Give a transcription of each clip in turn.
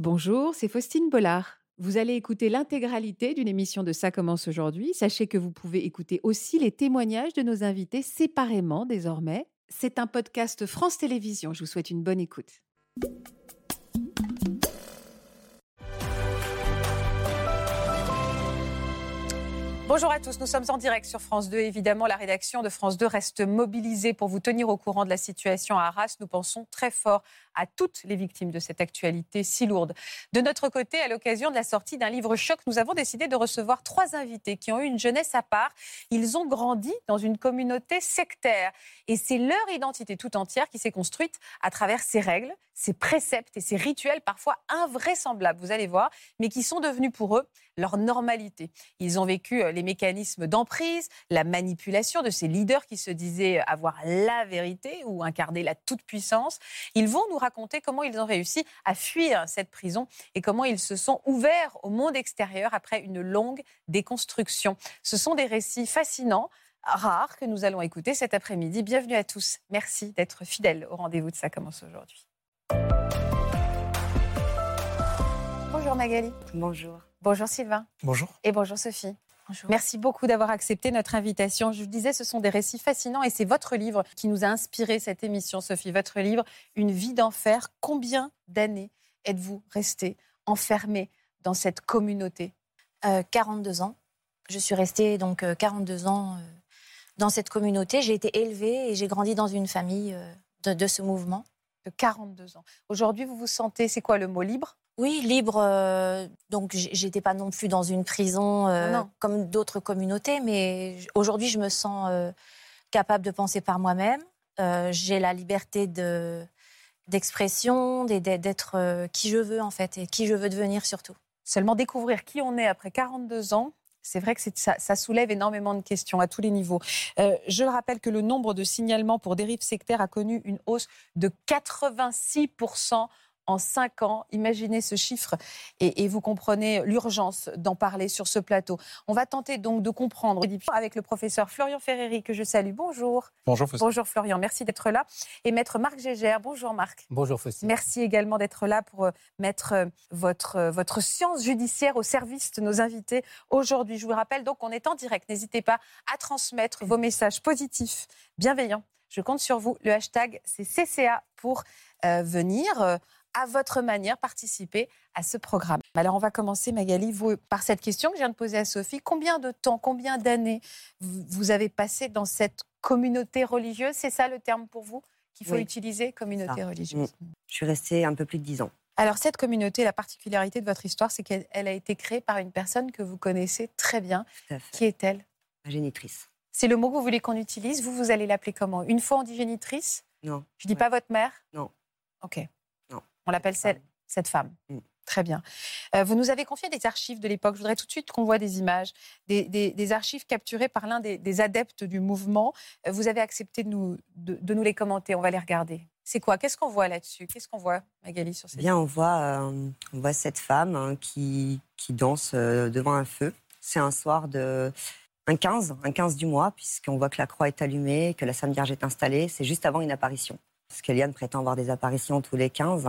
Bonjour, c'est Faustine Bollard. Vous allez écouter l'intégralité d'une émission de Ça commence aujourd'hui. Sachez que vous pouvez écouter aussi les témoignages de nos invités séparément désormais. C'est un podcast France Télévisions. Je vous souhaite une bonne écoute. Bonjour à tous, nous sommes en direct sur France 2. Évidemment, la rédaction de France 2 reste mobilisée pour vous tenir au courant de la situation à Arras. Nous pensons très fort à toutes les victimes de cette actualité si lourde. De notre côté, à l'occasion de la sortie d'un livre choc, nous avons décidé de recevoir trois invités qui ont eu une jeunesse à part. Ils ont grandi dans une communauté sectaire et c'est leur identité tout entière qui s'est construite à travers ces règles, ces préceptes et ces rituels parfois invraisemblables, vous allez voir, mais qui sont devenus pour eux leur normalité. Ils ont vécu euh, les mécanismes d'emprise, la manipulation de ces leaders qui se disaient avoir la vérité ou incarner la toute-puissance. Ils vont nous raconter comment ils ont réussi à fuir cette prison et comment ils se sont ouverts au monde extérieur après une longue déconstruction. Ce sont des récits fascinants rares que nous allons écouter cet après-midi. Bienvenue à tous. Merci d'être fidèles au rendez-vous de Ça commence aujourd'hui. Bonjour Magali. Bonjour. Bonjour Sylvain. Bonjour. Et bonjour Sophie. Merci beaucoup d'avoir accepté notre invitation. Je vous disais, ce sont des récits fascinants et c'est votre livre qui nous a inspiré cette émission, Sophie. Votre livre, Une vie d'enfer. Combien d'années êtes-vous resté enfermé dans cette communauté? 42 euh, ans. Je suis restée donc 42 euh, ans euh, dans cette communauté. J'ai été élevée et j'ai grandi dans une famille de, de ce mouvement. De 42 ans. Aujourd'hui, vous vous sentez, c'est quoi le mot libre? Oui, libre. Euh, donc, j'étais pas non plus dans une prison euh, comme d'autres communautés, mais aujourd'hui, je me sens euh, capable de penser par moi-même. J'ai la liberté de d'expression, d'être qui je veux en fait et qui je veux devenir surtout. Seulement découvrir qui on est après 42 ans, c'est vrai que ça, soulève énormément de questions à tous les niveaux. je rappelle que le nombre de signalements pour dérives sectaires a connu une hausse de 86 en cinq ans. Imaginez ce chiffre et, vous comprenez l'urgence d'en parler sur ce plateau. On va tenter donc de comprendre avec le professeur Florian Ferreri que je salue. Bonjour. Bonjour Bonjour Florian, merci d'être là. Et maître Marc Gégère. Bonjour Marc. Bonjour Faustine. Merci également d'être là pour euh, mettre euh, votre, euh, votre science judiciaire au service de nos invités aujourd'hui. Je vous rappelle donc qu'on est en direct. N'hésitez pas à transmettre vos messages positifs, bienveillants. Je compte sur vous. Le hashtag, c'est CCA pour venir à votre manière, participer à ce programme. Alors, on va commencer, Magali, vous, par cette question que je viens de poser à Sophie. Combien de temps, combien d'années vous avez passé dans cette communauté religieuse? C'est ça le terme pour vous qu'il faut utiliser, communauté religieuse? Mm. Je suis restée un peu plus de dix ans. Alors, cette communauté, la particularité de votre histoire, c'est qu'elle a été créée par une personne que vous connaissez très bien. Qui est-elle Ma génitrice. C'est le mot que vous voulez qu'on utilise? Vous, vous allez l'appeler comment? Une fois, on dit génitrice Non. Je dis pas votre mère? Non. Ok. On l'appelle cette, femme. Mm. Très bien. Euh, vous nous avez confié des archives de l'époque. Je voudrais tout de suite qu'on voit des images, des, archives capturées par l'un des, adeptes du mouvement. Euh, vous avez accepté de nous, de, nous les commenter. On va les regarder. C'est quoi? Qu'est-ce qu'on voit là-dessus? Qu'est-ce qu'on voit, Magali, sur cette Bien, on voit, euh, on voit cette femme hein, qui, qui danse devant un feu. C'est un soir de un 15, un 15 du mois, puisqu'on voit que la croix est allumée, que la Sainte Vierge est installée. C'est juste avant une apparition. Parce qu'Eliane prétend avoir des apparitions tous les 15.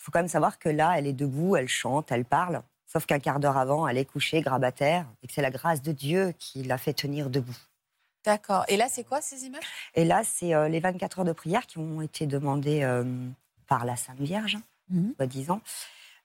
Il faut quand même savoir que là, elle est debout, elle chante, elle parle. Sauf qu'un quart d'heure avant, elle est couchée, grabataire, et que c'est la grâce de Dieu qui l'a fait tenir debout. D'accord. Et là, c'est quoi ces images? Et là, c'est euh, les 24 heures de prière qui ont été demandées euh, par la Sainte Vierge, mmh. soi-disant.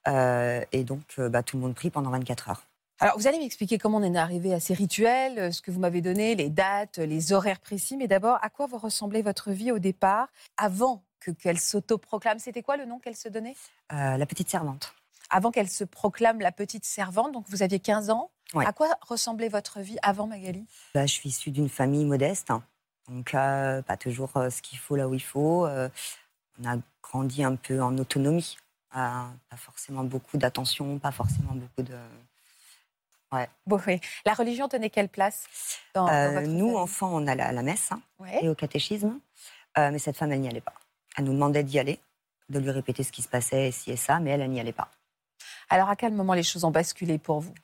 Euh, et donc, bah, tout le monde prie pendant 24 heures. Alors, vous allez m'expliquer comment on est arrivé à ces rituels, ce que vous m'avez donné, les dates, les horaires précis. Mais d'abord, à quoi vous ressemblait votre vie au départ, avant qu'elle s'autoproclame. C'était quoi le nom qu'elle se donnait? Euh, La petite servante. Avant qu'elle se proclame la petite servante, donc vous aviez 15 ans. À quoi ressemblait votre vie avant Magali? Bah, Je suis issue d'une famille modeste, hein. donc euh, pas toujours euh, ce qu'il faut là où il faut. on a grandi un peu en autonomie, pas forcément beaucoup d'attention, pas forcément beaucoup de... Ouais. Bon, oui. La religion tenait quelle place dans, votre Nous, enfants, on allait à la messe hein, et au catéchisme, mais cette femme, elle n'y allait pas. Elle nous demandait d'y aller, de lui répéter ce qui se passait, ci et ça, mais elle, elle n'y allait pas. Alors, à quel moment les choses ont basculé pour vous?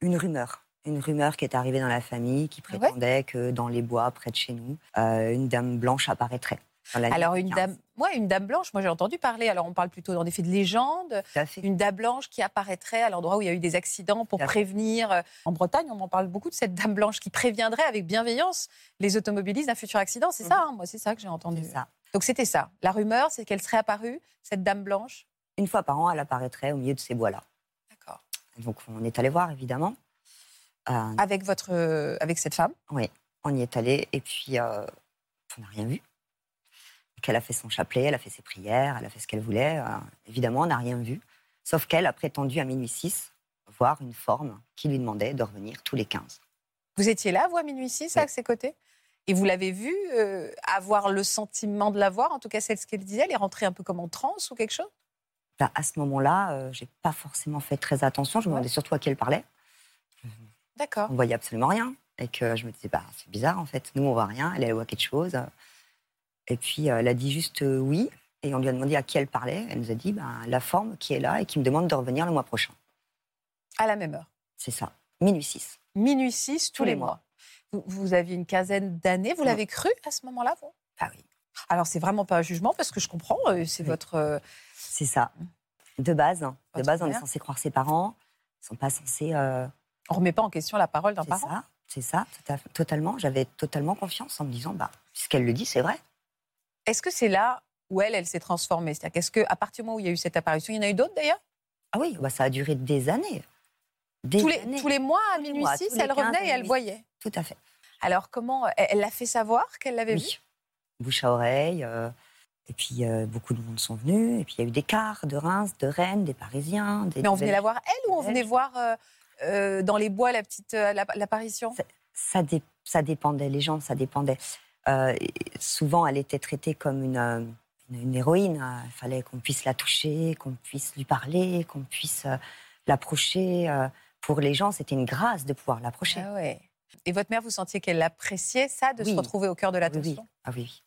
Une rumeur. Une rumeur qui est arrivée dans la famille qui ah prétendait que dans les bois près de chez nous, euh, une dame blanche apparaîtrait. Alors une dame, ouais, une dame blanche, moi j'ai entendu parler. Alors on parle plutôt en effet de légende. Une dame blanche qui apparaîtrait à l'endroit où il y a eu des accidents pour prévenir. En Bretagne, on en parle beaucoup de cette dame blanche qui préviendrait avec bienveillance les automobilistes d'un futur accident. C'est ça, mhm. hein, moi c'est ça que j'ai entendu. Ça. Donc c'était ça. La rumeur, c'est qu'elle serait apparue, cette dame blanche. Une fois par an, elle apparaîtrait au milieu de ces bois-là. D'accord. Donc on est allé voir évidemment. Euh, avec votre, euh, avec cette femme. Oui, on y est allé et puis euh, on n'a rien vu qu'elle a fait son chapelet, elle a fait ses prières, elle a fait ce qu'elle voulait. Euh, évidemment, on n'a rien vu. Sauf qu'elle a prétendu à minuit 6 voir une forme qui lui demandait de revenir tous les 15. Vous étiez là, vous, à minuit 6, à ses côtés? Et vous l'avez vu euh, avoir le sentiment de la voir En tout cas, c'est ce qu'elle disait. Elle est rentrée un peu comme en transe ou quelque chose? Bah, À ce moment-là, je euh, j'ai pas forcément fait très attention. Je me demandais surtout à qui elle parlait. D'accord. On voyait absolument rien. Et que je me disais, bah, c'est bizarre en fait. Nous, on voit rien. Elle, elle voit quelque chose. Et puis, euh, elle a dit juste euh, oui. Et on lui a demandé à qui elle parlait. Elle nous a dit ben, la forme qui est là et qui me demande de revenir le mois prochain. À la même heure C'est ça. Minuit 6. Minuit 6 tous, les mois. Vous, aviez une quinzaine d'années. Vous l'avez cru à ce moment-là, vous? Ah oui. Alors, c'est vraiment pas un jugement parce que je comprends. Euh, c'est votre. C'est ça. De base. Hein. De base, on est censé croire ses parents. Ils sont pas censés. On remet pas en question la parole d'un parent. C'est ça. C'est ça, totalement. J'avais totalement confiance en me disant, bah, puisqu'elle le dit, c'est vrai. Est-ce que c'est là où elle, elle s'est transformée? C'est-à-dire qu'est-ce qu'à partir du moment où il y a eu cette apparition, il y en a eu d'autres d'ailleurs? Ah oui, bah ça a duré des années. tous, les, tous les mois à minuit 6, elle revenait et elle voyait. Tout à fait. Alors comment Elle l'a fait savoir qu'elle l'avait oui. vu Bouche à oreille. Euh, et puis euh, beaucoup de monde sont venus. Et puis il y a eu des cars de Reims, de Rennes, des Parisiens. Des Mais on venait la voir elle ou on venait voir euh, dans les bois la petite l'apparition? Ça, ça, dépendait, les gens, ça dépendait. Euh, souvent, elle était traitée comme une, euh, une, héroïne. Il fallait qu'on puisse la toucher, qu'on puisse lui parler, qu'on puisse euh, l'approcher. Pour les gens, c'était une grâce de pouvoir l'approcher. Ah ouais. Et votre mère, vous sentiez qu'elle appréciait ça, de se retrouver au cœur de l'attention oui, Ah oui,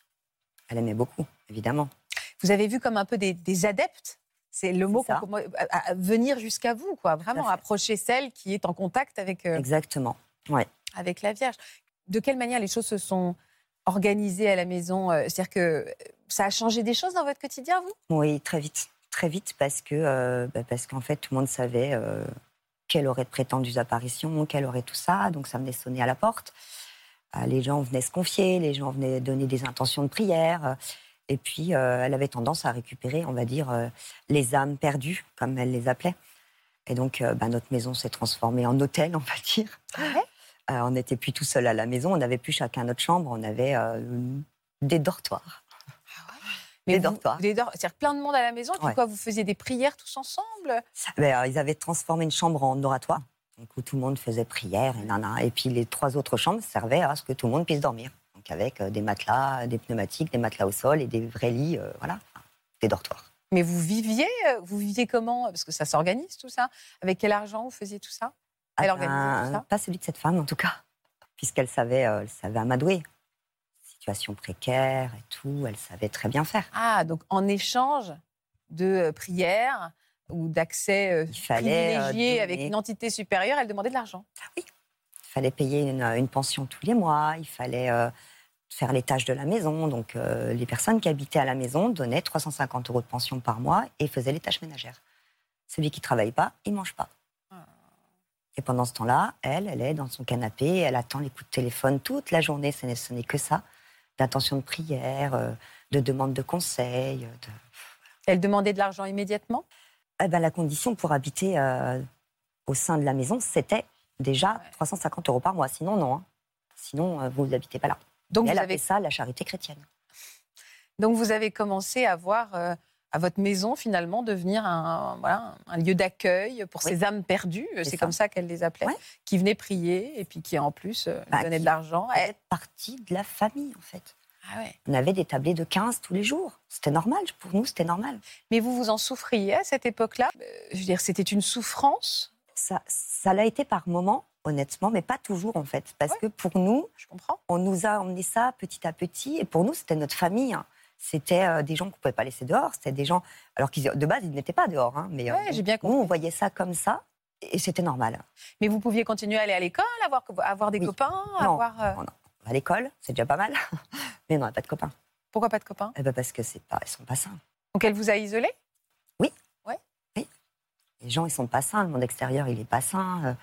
elle aimait beaucoup, évidemment. Vous avez vu comme un peu des, adeptes? C'est le mot qu'on venir jusqu'à vous, quoi. Vraiment approcher celle qui est en contact avec. Exactement. Ouais. Avec la Vierge. De quelle manière les choses se sont organisé à la maison euh, C'est-à-dire que euh, ça a changé des choses dans votre quotidien, vous? Oui, très vite. Très vite, parce que euh, bah, parce qu'en fait, tout le monde savait qu'elle aurait de prétendues apparitions, qu'elle aurait tout ça. Donc, ça venait sonner à la porte. les gens venaient se confier, les gens venaient donner des intentions de prière. Et puis, elle avait tendance à récupérer, on va dire, les âmes perdues, comme elle les appelait. Et donc, bah, notre maison s'est transformée en hôtel, on va dire. Euh, on n'était plus tout seul à la maison, on n'avait plus chacun notre chambre, on avait euh, des dortoirs. Mais des dortoirs. C'est-à-dire plein de monde à la maison, et quoi, vous faisiez des prières tous ensemble? Ben, euh, Ils avaient transformé une chambre en oratoire, donc où tout le monde faisait prière, et, et puis les trois autres chambres servaient à ce que tout le monde puisse dormir. Donc avec des matelas, des pneumatiques, des matelas au sol et des vrais lits, voilà, des dortoirs. Mais vous viviez, vous viviez comment? Parce que ça s'organise tout ça. Avec quel argent vous faisiez tout ça? Elle ah Pas celui de cette femme, en tout cas, puisqu'elle savait, euh, elle savait amadouer. Situation précaire et tout, elle savait très bien faire. Ah, donc en échange de euh, prières ou d'accès euh, privilégié avec une entité supérieure, elle demandait de l'argent. Oui. Il fallait payer une, pension tous les mois, il fallait faire les tâches de la maison. Donc les personnes qui habitaient à la maison donnaient 350 euros de pension par mois et faisaient les tâches ménagères. Celui qui ne travaille pas, il ne mange pas. Et pendant ce temps-là, elle, elle est dans son canapé, elle attend les coups de téléphone toute la journée, ce n'est que ça, d'intention de prière, euh, de demande de conseil. De... Elle demandait de l'argent immédiatement? Eh ben, La condition pour habiter euh, au sein de la maison, c'était déjà 350 euros par mois. Sinon, non. Hein. Sinon, euh, vous n'habitez pas là. Donc, elle vous avez... ça la charité chrétienne. Donc, vous avez commencé à voir à votre maison finalement devenir un, voilà, un lieu d'accueil pour ces âmes perdues, c'est comme ça qu'elle les appelait, qui venaient prier et puis qui en plus euh, bah, donnaient de l'argent. Elle partie de la famille en fait. Ah On avait des tablés de 15 tous les jours. C'était normal, pour nous, c'était normal. Mais vous vous en souffriez à cette époque-là? Euh, Je veux dire, c'était une souffrance? Ça, ça l'a été par moments, honnêtement, mais pas toujours en fait. Parce que pour nous, Je comprends. on nous a emmené ça petit à petit. Et pour nous, c'était notre famille. Hein c'était euh, des gens qu'on ne pouvait pas laisser dehors. C'était des gens, alors qu'ils de base, ils n'étaient pas dehors. Hein, mais euh, bien nous, on voyait ça comme ça. Et c'était normal. Mais vous pouviez continuer à aller à l'école, avoir, avoir des copains non, avoir, euh, À l'école, c'est déjà pas mal. mais non, pas de copains. Pourquoi pas de copains? Eh ben Parce que c'est pas, ils sont pas sains. Donc elle vous a isolé? Oui. Ouais. Oui. Les gens, ils sont pas sains. Le monde extérieur, il est pas sain.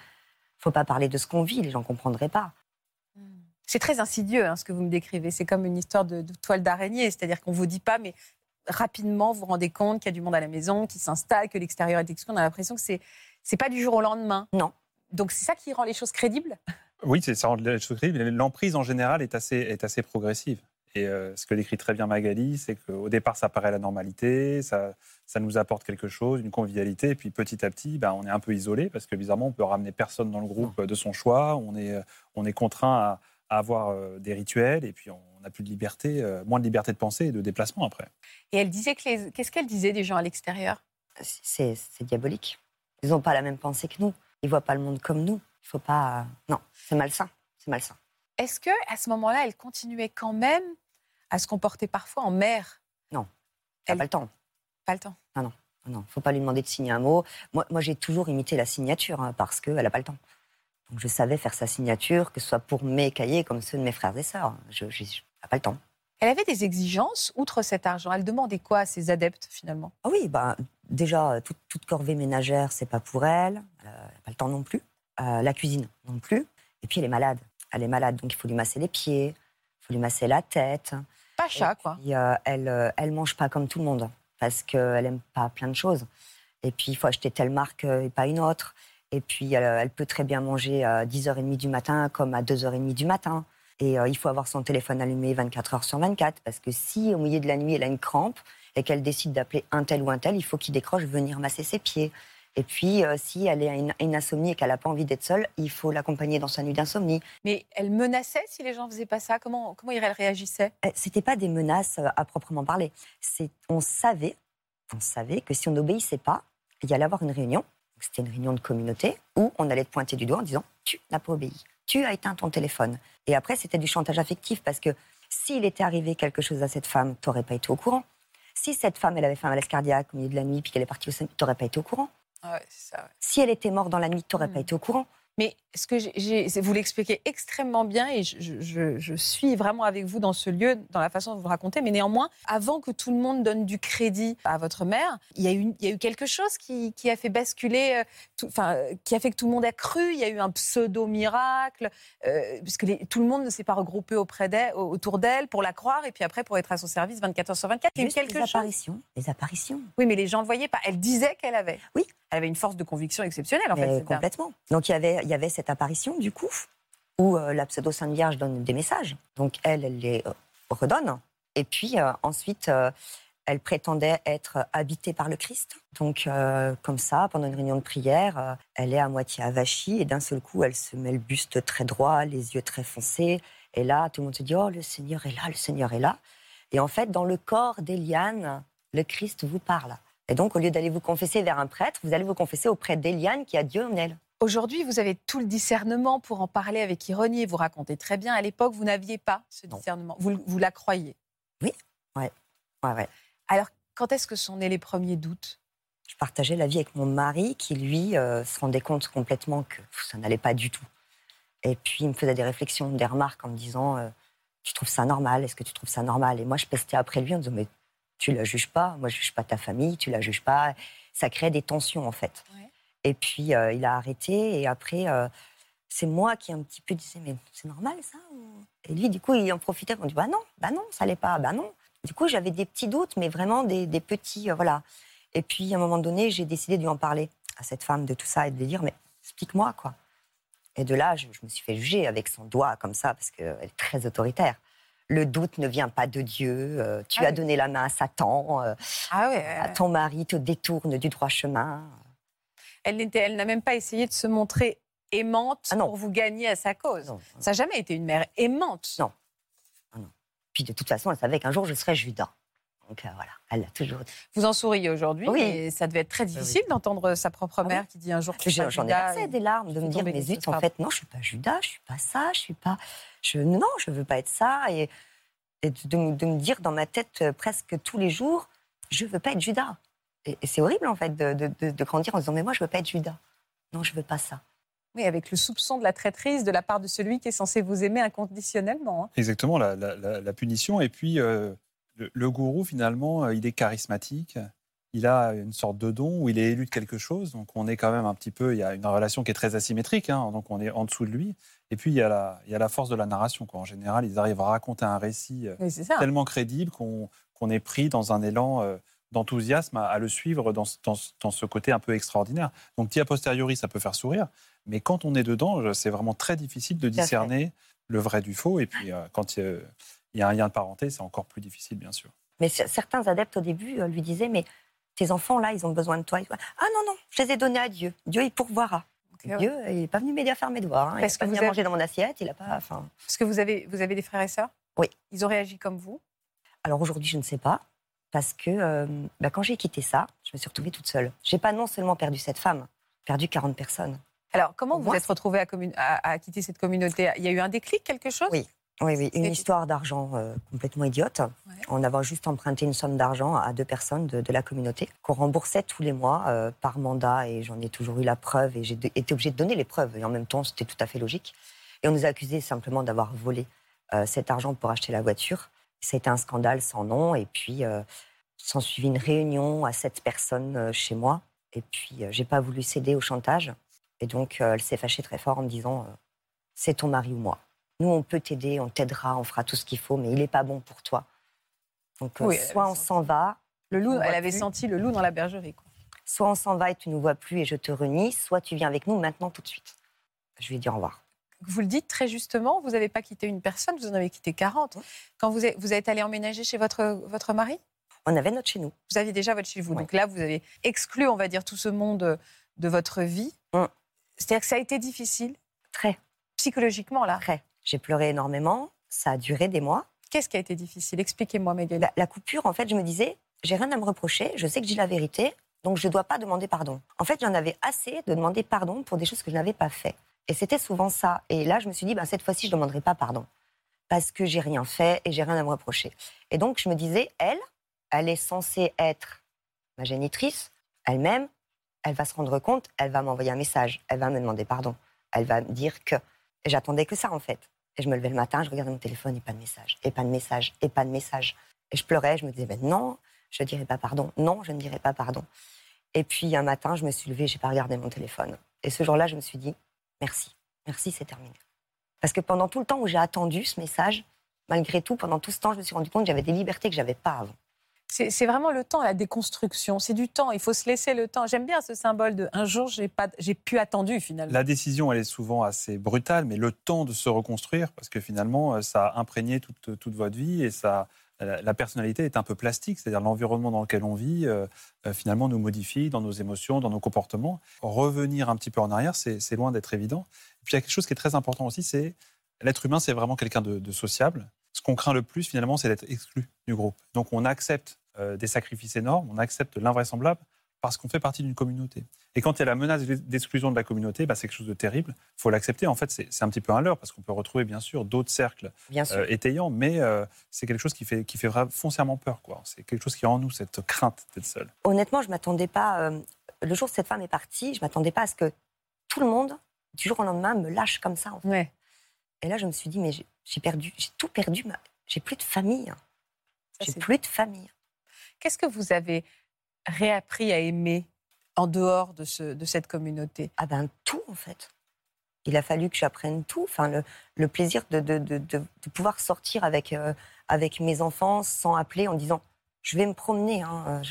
Faut pas parler de ce qu'on vit. Les gens comprendraient pas. C'est très insidieux hein, ce que vous me décrivez. C'est comme une histoire de, de toile d'araignée. C'est-à-dire qu'on vous dit pas, mais rapidement, vous vous rendez compte qu'il y a du monde à la maison, qui s'installe, que l'extérieur est exclu. On a l'impression que c'est c'est pas du jour au lendemain. Non. Donc c'est ça qui rend les choses crédibles? Oui, c'est ça rend les choses crédibles. L'emprise en général est assez est assez progressive. Et euh, ce que décrit très bien Magali, c'est qu'au départ, ça paraît la normalité, ça, ça nous apporte quelque chose, une convivialité, et puis petit à petit, ben, on est un peu isolé parce que bizarrement, on peut ramener personne dans le groupe de son choix, on est, on est contraint à, à avoir euh, des rituels, et puis on n'a plus de liberté, euh, moins de liberté de pensée et de déplacement après. Et elle disait que les... qu'est-ce qu'elle disait des gens à l'extérieur? C'est diabolique. Ils n'ont pas la même pensée que nous. Ils voient pas le monde comme nous. Il faut pas. Non, c'est malsain. C'est malsain. Est-ce que à ce moment-là, elle continuait quand même à se comporter parfois en mère? Non, elle n'a pas le temps. Pas le temps. Ah non, non, faut pas lui demander de signer un mot. Moi, moi j'ai toujours imité la signature hein, parce qu'elle n'a pas le temps. Donc je savais faire sa signature, que ce soit pour mes cahiers comme ceux de mes frères et sœurs. Je n'ai pas le temps. Elle avait des exigences outre cet argent. Elle demandait quoi à ses adeptes finalement? Ah Oui, bah, déjà, toute, toute corvée ménagère, c'est pas pour elle. Elle n'a pas le temps non plus. Euh, la cuisine non plus. Et puis elle est malade. Elle est malade, donc il faut lui masser les pieds, il faut lui masser la tête. Pas chat, quoi. Euh, elle, euh, elle mange pas comme tout le monde parce qu'elle aime pas plein de choses. Et puis il faut acheter telle marque et pas une autre. Et puis elle, peut très bien manger à 10h30 du matin comme à 2h30 du matin. Et il faut avoir son téléphone allumé 24 heures sur 24 parce que si au milieu de la nuit elle a une crampe et qu'elle décide d'appeler un tel ou un tel, il faut qu'il décroche venir masser ses pieds. Et puis, euh, si elle est une, une insomnie et qu'elle n'a pas envie d'être seule, il faut l'accompagner dans sa nuit d'insomnie. Mais elle menaçait si les gens ne faisaient pas ça? Comment, comment elle réagissait? Euh, C'était pas des menaces euh, à proprement parler. On savait, on savait que si on n'obéissait pas, il y allait avoir une réunion. C'était une réunion de communauté où on allait te pointer du doigt en disant Tu n'as pas obéi, tu as éteint ton téléphone. Et après, c'était du chantage affectif parce que s'il était arrivé quelque chose à cette femme, tu n'aurais pas été au courant. Si cette femme, elle avait fait un malaise cardiaque au milieu de la nuit puis qu'elle est partie au sein, tu n'aurais pas été au courant. Ça, Si elle était morte dans la nuit, tu n'aurais pas hmm. été au courant. Mais ce que j'ai, vous l'expliquez extrêmement bien et je, suis vraiment avec vous dans ce lieu, dans la façon dont vous racontez. Mais néanmoins, avant que tout le monde donne du crédit à votre mère, il y a eu, il y a eu quelque chose qui, a fait basculer, euh, enfin, qui a fait que tout le monde a cru. Il y a eu un pseudo miracle, euh, puisque tout le monde ne s'est pas regroupé auprès d'elle, autour d'elle pour la croire et puis après pour être à son service 24 heures sur 24. Il y a eu quelque les apparitions, les apparitions. Oui, mais les gens ne le voyaient pas. Elle disait qu'elle avait. Oui, elle avait une force de conviction exceptionnelle, en fait. Complètement. Donc il y, avait, il y avait cette apparition, du coup, où euh, la pseudo-Sainte Vierge donne des messages. Donc elle, elle les euh, redonne. Et puis euh, ensuite, elle prétendait être habitée par le Christ. Donc comme ça, pendant une réunion de prière, elle est à moitié avachie et d'un seul coup, elle se met le buste très droit, les yeux très foncés. Et là, tout le monde se dit, oh, le Seigneur est là, le Seigneur est là. Et en fait, dans le corps d'Eliane, le Christ vous parle. Et donc, au lieu d'aller vous confesser vers un prêtre, vous allez vous confesser auprès d'Eliane qui a Dieu en elle. Aujourd'hui, vous avez tout le discernement pour en parler avec ironie. Vous racontez très bien. À l'époque, vous n'aviez pas ce discernement. Vous, vous, la croyez Oui, ouais. ouais, ouais. Alors, quand est-ce que sont nés les premiers doutes? Je partageais la vie avec mon mari qui, lui, euh, se rendait compte complètement que ça n'allait pas du tout. Et puis, il me faisait des réflexions, des remarques en me disant euh, Tu trouves ça normal? Est-ce que tu trouves ça normal? Et moi, je pestais après lui en disant Mais tu la juges pas, moi je juge pas ta famille, tu la juges pas. Ça crée des tensions en fait. Et puis euh, il a arrêté et après euh, c'est moi qui un petit peu disais mais c'est normal ça Et lui du coup il en profitait pour me dire bah non, bah non, ça l'est pas, bah non. Du coup j'avais des petits doutes mais vraiment des, petits euh, voilà. Et puis à un moment donné j'ai décidé de lui en parler à cette femme de tout ça et de lui dire mais explique-moi quoi. Et de là je, je me suis fait juger avec son doigt comme ça parce qu'elle est très autoritaire le doute ne vient pas de Dieu, euh, tu ah as donné la main à Satan, euh, ah ton mari te détourne du droit chemin. Elle, elle n'a même pas essayé de se montrer aimante ah pour vous gagner à sa cause. Ça n'a jamais été une mère aimante. Non. non. Puis de toute façon, elle savait qu'un jour je serais Judas. Donc euh, voilà, elle l'a toujours dit. Vous en souriez aujourd'hui, oui. mais ça devait être très difficile d'entendre sa propre mère qui dit un jour que J'en ai assez des larmes de me dire, mais zut, en fait, non, je suis pas Judas, je suis pas ça, je suis pas je, non, je veux pas être ça. Et, de, me dire dans ma tête euh, presque tous les jours, je veux pas être Judas. Et, c'est horrible, en fait, de, grandir en disant, mais moi, je veux pas être Judas. Non, je veux pas ça. Oui, avec le soupçon de la traîtrise de la part de celui qui est censé vous aimer inconditionnellement. Hein. Exactement, la, punition. Et puis, euh, le, le gourou, finalement, euh, il est charismatique. Il a une sorte de don où il est élu de quelque chose. Donc, on est quand même un petit peu. Il y a une relation qui est très asymétrique. hein, donc, on est en dessous de lui. Et puis, il y a la, il y a la force de la narration. Quoi. En général, ils arrivent à raconter un récit euh, tellement crédible qu'on est pris dans un élan euh, d'enthousiasme à, à le suivre dans, ce- dans ce- dans ce côté un peu extraordinaire. Donc, dit a posteriori, ça peut faire sourire. Mais quand on est dedans, c'est vraiment très difficile de discerner le vrai du faux. Et puis, euh, quand il y a- il y a un lien de parenté, c'est encore plus difficile, bien sûr. Mais certains adeptes au début euh, lui disaient Mais tes enfants là, ils ont besoin de toi. Il Ah non, non, je les ai donnés à Dieu. Dieu, il pourvoira. Dieu, il n'est pas venu m'aider à faire mes devoirs. hein. Il Parce n'est pas venu avez- manger dans mon assiette. Il a pas. Enfin. Parce que vous avez, vous avez des frères et sœurs? Oui. Ils ont réagi comme vous? Alors aujourd'hui, je ne sais pas. Parce que euh, bah, quand j'ai quitté ça, je me suis retrouvée toute seule. J'ai pas non seulement perdu cette femme, perdu 40 personnes. Alors, comment vous Moi, êtes retrouvée à, commun- à- à quitter cette communauté? Il y a eu un déclic, quelque chose? Oui. Oui, oui, une histoire d'argent euh, complètement idiote. Ouais. On avait juste emprunté une somme d'argent à deux personnes de, de la communauté qu'on remboursait tous les mois euh, par mandat et j'en ai toujours eu la preuve et j'ai été obligée de donner les preuves et en même temps c'était tout à fait logique. Et on nous a accusés simplement d'avoir volé euh, cet argent pour acheter la voiture. C'était un scandale sans nom et puis s'en suivit une réunion à sept personnes chez moi et puis j'ai pas voulu céder au chantage et donc elle s'est fâchée très fort en me disant c'est ton mari ou moi. Nous, on peut t'aider, on t'aidera, on fera tout ce qu'il faut, mais il n'est pas bon pour toi. Donc, euh, Oui, soit on s'en va, Le loup, elle avait plus. senti le loup dans la bergerie. quoi. soit on s'en va et tu nous vois plus et je te renie, soit tu viens avec nous maintenant tout de suite. Je lui ai dit au revoir. Vous le dites très justement, vous n'avez pas quitté une personne, vous en avez quitté 40. Quand vous êtes, vous êtes allé emménager chez votre, votre mari, On avait notre chez nous. vous aviez déjà votre chez vous. Donc là, vous avez exclu, on va dire, tout ce monde de votre vie. C'est-à-dire que ça a été difficile, Très, psychologiquement, là? très. J'ai pleuré énormément. Ça a duré des mois. Qu'est-ce qui a été difficile? Expliquez-moi, Magali. La, la coupure, en fait, je me disais, j'ai rien à me reprocher, je sais que j'ai la vérité, donc je ne dois pas demander pardon. En fait, j'en avais assez de demander pardon pour des choses que je n'avais pas fait. Et c'était souvent ça. Et là, je me suis dit, ben, cette fois-ci, je ne demanderai pas pardon. Parce que j'ai rien fait et j'ai rien à me reprocher. Et donc, je me disais, elle, elle est censée être ma génitrice, elle-même, elle va se rendre compte, elle va m'envoyer un message, elle va me demander pardon, elle va me dire que. J'attendais que ça, en fait. Et je me levais le matin, je regardais mon téléphone et pas de message, et pas de message, et pas de message. Et je pleurais, je me disais, ben non, je ne dirai pas pardon, non, je ne dirai pas pardon. Et puis un matin, je me suis levée, j'ai pas regardé mon téléphone. Et ce jour-là, je me suis dit, merci, merci, c'est terminé. Parce que pendant tout le temps où j'ai attendu ce message, malgré tout, pendant tout ce temps, je me suis rendu compte que j'avais des libertés que j'avais pas avant. C'est vraiment le temps, la déconstruction. C'est du temps. Il faut se laisser le temps. J'aime bien ce symbole de un jour, j'ai pas, pu attendu finalement. La décision, elle est souvent assez brutale, mais le temps de se reconstruire, parce que finalement, euh, ça a imprégné toute, votre vie et ça, la la personnalité est un peu plastique, c'est-à-dire l'environnement dans lequel on vit, euh, euh, finalement, nous modifie dans nos émotions, dans nos comportements. Revenir un petit peu en arrière, c'est loin d'être évident. Et puis, il y a quelque chose qui est très important aussi, c'est l'être humain, c'est vraiment quelqu'un de sociable. Ce qu'on craint le plus, finalement, c'est d'être exclu du groupe. Donc, on accepte euh, des sacrifices énormes, on accepte l'invraisemblable parce qu'on fait partie d'une communauté. Et quand il y a la menace d'exclusion de la communauté, bah, c'est quelque chose de terrible. Il faut l'accepter. En fait, c'est c'est un petit peu un leurre, parce qu'on peut retrouver, bien sûr, d'autres cercles Bien sûr. euh, étayants, mais euh, c'est quelque chose qui fait, qui fait foncièrement peur. quoi. C'est quelque chose qui a en nous, cette crainte d'être seul. Honnêtement, je m'attendais pas. euh, le jour où cette femme est partie, je m'attendais pas à ce que tout le monde, du jour au lendemain, me lâche comme ça. en fait. Ouais. Et là, je me suis dit, mais j'ai- j'ai perdu, j'ai tout perdu. ma- J'ai plus de famille. Ça, J'ai c'est- plus de famille. Qu'est-ce que vous avez réappris à aimer en dehors de, ce, de cette communauté? Ah ben tout en fait. Il a fallu que j'apprenne tout. Enfin, le, plaisir de, pouvoir sortir avec, euh, avec mes enfants sans appeler en disant je vais me promener. hein,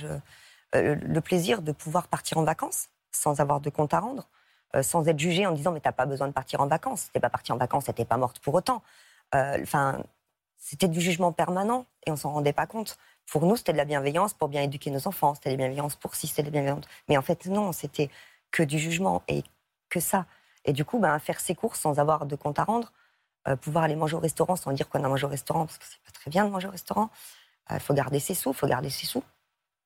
euh, le plaisir de pouvoir partir en vacances sans avoir de compte à rendre, euh, sans être jugé en disant mais t'as pas besoin de partir en vacances. T'es pas partie en vacances, t'es pas morte pour autant. Enfin, c'était du jugement permanent et on s'en rendait pas compte. Pour nous, c'était de la bienveillance pour bien éduquer nos enfants, c'était de la bienveillance pour si, c'était de la bienveillance. Mais en fait, non, c'était que du jugement et que ça. Et du coup, ben, faire ses courses sans avoir de compte à rendre, euh, pouvoir aller manger au restaurant sans dire qu'on a mangé au restaurant, parce que c'est pas très bien de manger au restaurant. Il faut garder ses sous, il faut garder ses sous.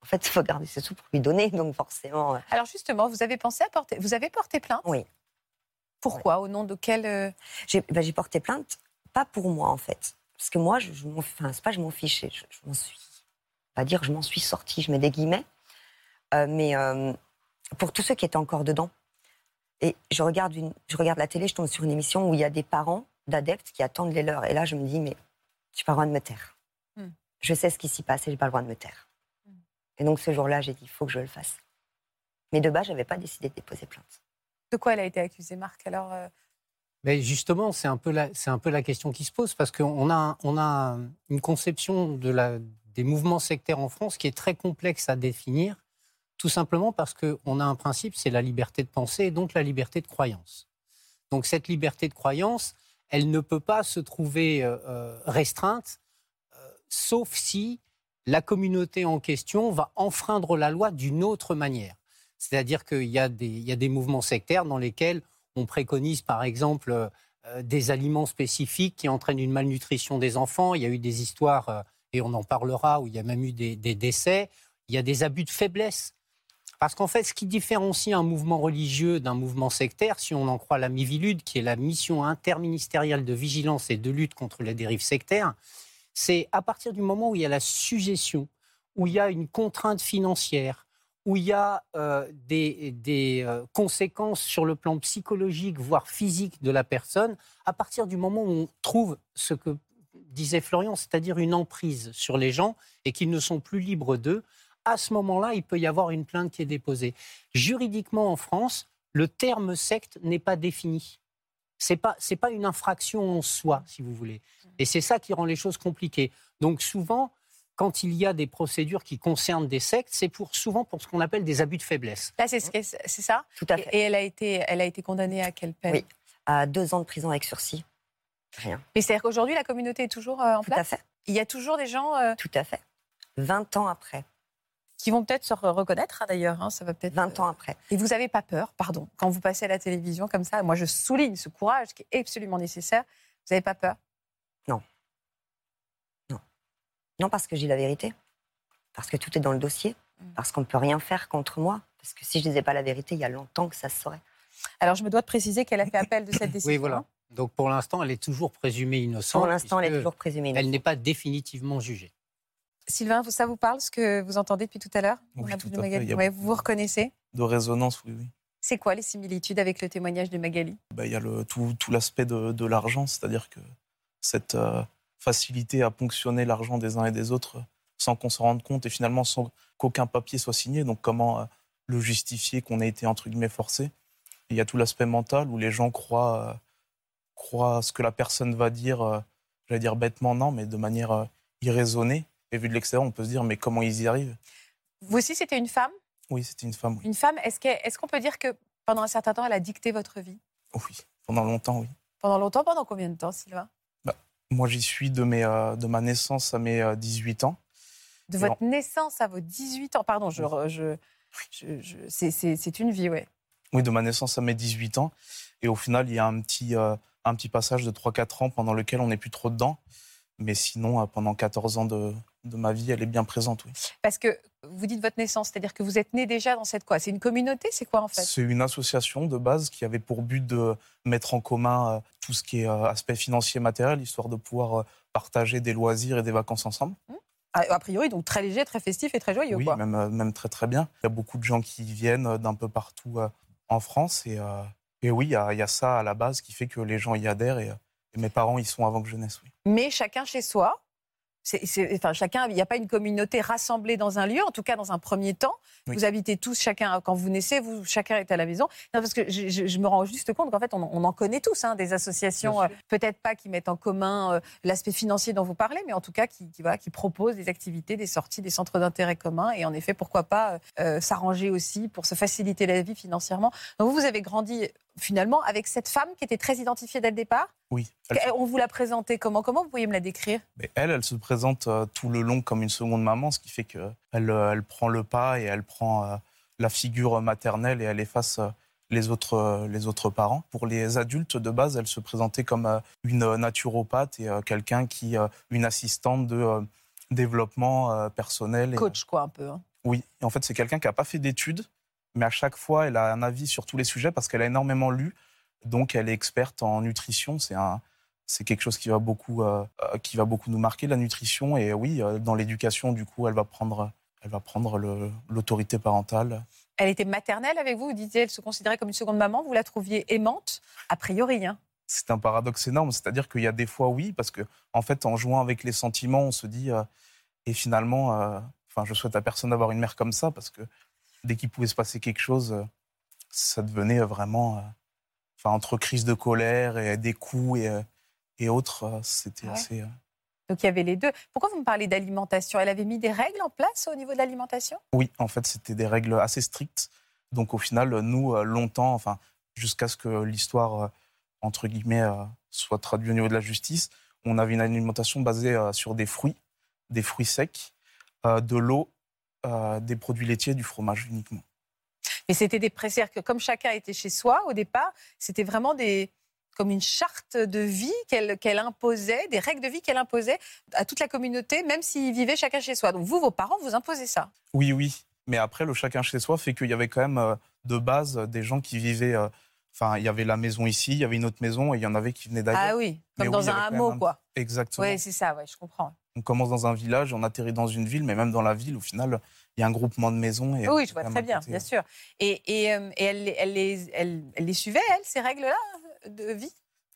En fait, il faut garder ses sous pour lui donner, donc forcément. euh, Alors justement, vous avez pensé à porter, vous avez porté plainte? Oui. Pourquoi? Au nom de quel euh, J'ai ben, j'ai porté plainte, pas pour moi en fait. Parce que moi, je, je enfin, c'est pas je m'en fiche, je, je m'en suis. Pas dire je m'en suis sortie, je mets des guillemets. Euh, mais euh, pour tous ceux qui étaient encore dedans. Et je regarde, une, je regarde la télé, je tombe sur une émission où il y a des parents d'adeptes qui attendent les leurs. Et là, je me dis, mais je pas le droit de me taire. Hmm. je sais ce qui s'y passe et j'ai pas le droit de me taire. Mm. Et donc ce jour-là, j'ai dit, il faut que je le fasse. Mais de base, j'avais pas décidé de déposer plainte. De quoi elle a été accusée, Marc Alors, euh, Mais justement, c'est un, peu la- c'est un peu la question qui se pose parce qu'on a, on a une conception de la, des mouvements sectaires en France qui est très complexe à définir, tout simplement parce qu'on a un principe, c'est la liberté de penser et donc la liberté de croyance. Donc cette liberté de croyance, elle ne peut pas se trouver euh, euh, restreinte, euh, sauf si la communauté en question va enfreindre la loi d'une autre manière. C'est-à-dire qu'il y, a des- mouvements sectaires dans lesquels on préconise par exemple des aliments spécifiques qui entraînent une malnutrition des enfants. Il y a eu des histoires, et on en parlera, où il y a même eu des, décès. Il y a des abus de faiblesse. Parce qu'en fait, ce qui différencie un mouvement religieux d'un mouvement sectaire, si on en croit la Mivilude, qui est la mission interministérielle de vigilance et de lutte contre les dérives sectaires, c'est à partir du moment où il y a la suggestion, où il y a une contrainte financière, où il y a euh, des, des, euh, conséquences sur le plan psychologique, voire physique de la personne, à partir du moment où on trouve ce que disait Florian, c'est-à-dire une emprise sur les gens et qu'ils ne sont plus libres d'eux, à ce moment-là, il peut y avoir une plainte qui est déposée. Juridiquement, en France, le terme secte n'est pas défini. C'est pas c'est pas une infraction en soi, si vous voulez. Et c'est ça qui rend les choses compliquées. Donc souvent, quand il y a des procédures qui concernent des sectes, c'est pour souvent pour ce qu'on appelle des abus de faiblesse. là, c'est ce ça? Tout à et, fait. et elle, a été, elle a été condamnée à quelle peine? Oui. À deux ans de prison avec sursis. Rien. Mais c'est-à-dire qu'aujourd'hui, la communauté est toujours euh, en Tout à place fait. Il y a toujours des gens euh, Tout à fait. 20 ans après. qui vont peut-être se re- reconnaître, hein, d'ailleurs. hein, ça va peut-être. 20 ans après. Et vous n'avez pas peur, pardon, quand vous passez à la télévision comme ça, moi je souligne ce courage qui est absolument nécessaire. Vous n'avez pas peur? Non, parce que j'ai la vérité. Parce que tout est dans le dossier. Mm. Parce qu'on ne peut rien faire contre moi. Parce que si je disais pas la vérité, il y a longtemps que ça se saurait. Alors je me dois de préciser qu'elle a fait appel de cette décision. Oui, voilà. Donc pour l'instant, elle est toujours présumée innocente. Pour l'instant, elle est toujours présumée Elle innocente. n'est pas définitivement jugée. Sylvain, ça vous parle ce que vous entendez depuis tout à l'heure? Oui, a a Ouais, vous vous reconnaissez? de résonance, oui, oui. C'est quoi les similitudes avec le témoignage de Magali? Bah, il y a le, tout, tout l'aspect de, de l'argent, c'est-à-dire que cette euh, facilité à ponctionner l'argent des uns et des autres sans qu'on s'en rende compte et finalement sans qu'aucun papier soit signé. Donc comment euh, le justifier qu'on ait été entre guillemets forcé? Il y a tout l'aspect mental où les gens croient, euh, croient ce que la personne va dire, euh, j'allais dire bêtement non, mais de manière euh, irraisonnée. Et vu de l'extérieur, on peut se dire mais comment ils y arrivent? Vous aussi, c'était une femme? Oui, c'était une femme, oui. Une femme, est-ce qu'elle- est-ce qu'on peut dire que pendant un certain temps, elle a dicté votre vie? Oh oui, pendant longtemps, oui. Pendant longtemps Pendant combien de temps, Sylvain? Moi, j'y suis de, mes, euh, de ma naissance à mes euh, 18 ans. De votre naissance à vos 18 ans Pardon, je, je, je- je- c'est une vie, ouais. Oui, de ma naissance à mes 18 ans. Et au final, il y a un petit, euh, un petit passage de 3-4 ans pendant lequel on n'est plus trop dedans. Mais sinon, euh, pendant 14 ans de, de ma vie, elle est bien présente, oui. Parce que vous dites votre naissance, c'est-à-dire que vous êtes né déjà dans cette quoi? C'est une communauté C'est quoi en fait? C'est une association de base qui avait pour but de mettre en commun euh, tout ce qui est aspect financier matériel, histoire de pouvoir partager des loisirs et des vacances ensemble. a, a priori, donc très léger, très festif et très joyeux. Oui, quoi. même, même très très bien. Il y a beaucoup de gens qui viennent d'un peu partout en France. Et, euh, et oui, il y, a, il y a ça à la base qui fait que les gens y adhèrent. Et, et mes parents y sont avant que je naisse, oui. Mais chacun chez soi. Enfin, chacun, il n'y a pas une communauté rassemblée dans un lieu, en tout cas dans un premier temps. Oui. Vous habitez tous, chacun, quand vous naissez, vous, chacun est à la maison. Non, parce que je, je- je me rends juste compte qu'en fait, on, on en connaît tous, hein, des associations, euh, peut-être pas qui mettent en commun euh, l'aspect financier dont vous parlez, mais en tout cas qui, qui, voilà, qui proposent des activités, des sorties, des centres d'intérêt communs. Et en effet, pourquoi pas euh, euh, s'arranger aussi pour se faciliter la vie financièrement. Donc vous, vous avez grandi finalement avec cette femme qui était très identifiée dès le départ. Oui. Elle, Eh, On vous l'a présentée comment? Comment vous pourriez me la décrire? Mais elle, elle se présente euh, tout le long comme une seconde maman, ce qui fait qu'elle elle, elle prend le pas et elle prend euh, la figure maternelle et elle efface euh, les autres, euh, les autres parents. Pour les adultes, de base, elle se présentait comme euh, une naturopathe et euh, quelqu'un qui, euh, une assistante de euh, développement euh, personnel. et- Coach, quoi, un peu. hein. Oui, et en fait, c'est quelqu'un qui n'a pas fait d'études, mais à chaque fois, elle a un avis sur tous les sujets parce qu'elle a énormément lu. Donc, elle est experte en nutrition. C'est un, c'est quelque chose qui va beaucoup, euh, euh, qui va beaucoup nous marquer la nutrition. Et oui, euh, dans l'éducation, du coup, elle va prendre, elle va prendre l'autorité parentale. Elle était maternelle avec vous Vous disiez elle se considérait comme une seconde maman. Vous la trouviez aimante? A priori. Hein. C'est un paradoxe énorme. C'est-à-dire qu'il y a des fois, oui, parce que en fait, en jouant avec les sentiments, on se dit, euh, Et finalement, euh, enfin, je souhaite à personne d'avoir une mère comme ça parce que dès qu'il pouvait se passer quelque chose, euh, ça devenait vraiment, euh, enfin, entre crise de colère et des coups et, euh, et autres, euh, c'était ouais. assez. euh, Donc il y avait les deux. Pourquoi vous me parlez d'alimentation? Elle avait mis des règles en place au niveau de l'alimentation? Oui, en fait, c'était des règles assez strictes. Donc, au final, nous, euh, longtemps, enfin, jusqu'à ce que l'histoire, euh, entre guillemets, euh, soit traduite au niveau de la justice, on avait une alimentation basée euh, sur des fruits, des fruits secs, euh, de l'eau, euh, des produits laitiers, du fromage uniquement. Mais c'était des précères que, comme chacun était chez soi au départ, c'était vraiment des comme une charte de vie qu'elle qu'elle imposait, des règles de vie qu'elle imposait à toute la communauté, même s'ils vivaient chacun chez soi. Donc vous, vos parents, vous imposez ça. Oui, oui. Mais après, le chacun chez soi fait qu'il y avait quand même, euh, de base, euh, des gens qui vivaient. Enfin, il y avait la maison ici, il y avait une autre maison, et il y en avait qui venaient d'ailleurs. Ah oui, Mais comme oui, dans un hameau, un- quoi. Exactement. Oui, c'est ça, ouais, je comprends. On commence dans un village, on atterrit dans une ville, mais même dans la ville, au final, il y a un groupement de maisons. Et Oui, je vois très bien, bien euh, sûr. Et, et, euh, et elle, elle, les, elle, elle les suivait, elle, ces règles-là de vie?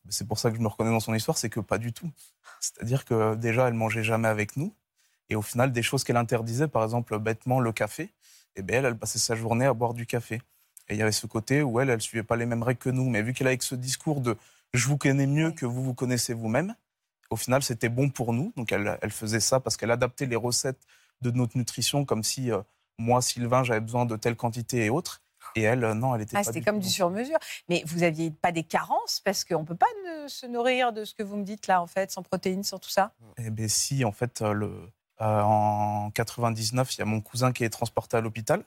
C'est pour ça que je me reconnais dans son histoire, c'est que pas du tout. C'est-à-dire que déjà, elle mangeait jamais avec nous. Et au final, des choses qu'elle interdisait, par exemple, bêtement, le café, et bien elle, elle passait sa journée à boire du café. Et il y avait ce côté où elle, elle suivait pas les mêmes règles que nous. Mais vu qu'elle avait ce discours de je vous connais mieux que vous vous connaissez vous-même, au final, c'était bon pour nous. Donc elle, elle faisait ça parce qu'elle adaptait les recettes de notre nutrition comme si euh, moi, Sylvain, j'avais besoin de telle quantité et autres. Et elle, euh, non, elle était Ah, c'était comme du sur-mesure. Mais vous n'aviez pas des carences parce qu'on ne peut pas ne- se nourrir de ce que vous me dites là, en fait, sans protéines, sans tout ça? Eh bien, si, en fait, euh, le, euh, en 99, il y a mon cousin qui est transporté à l'hôpital,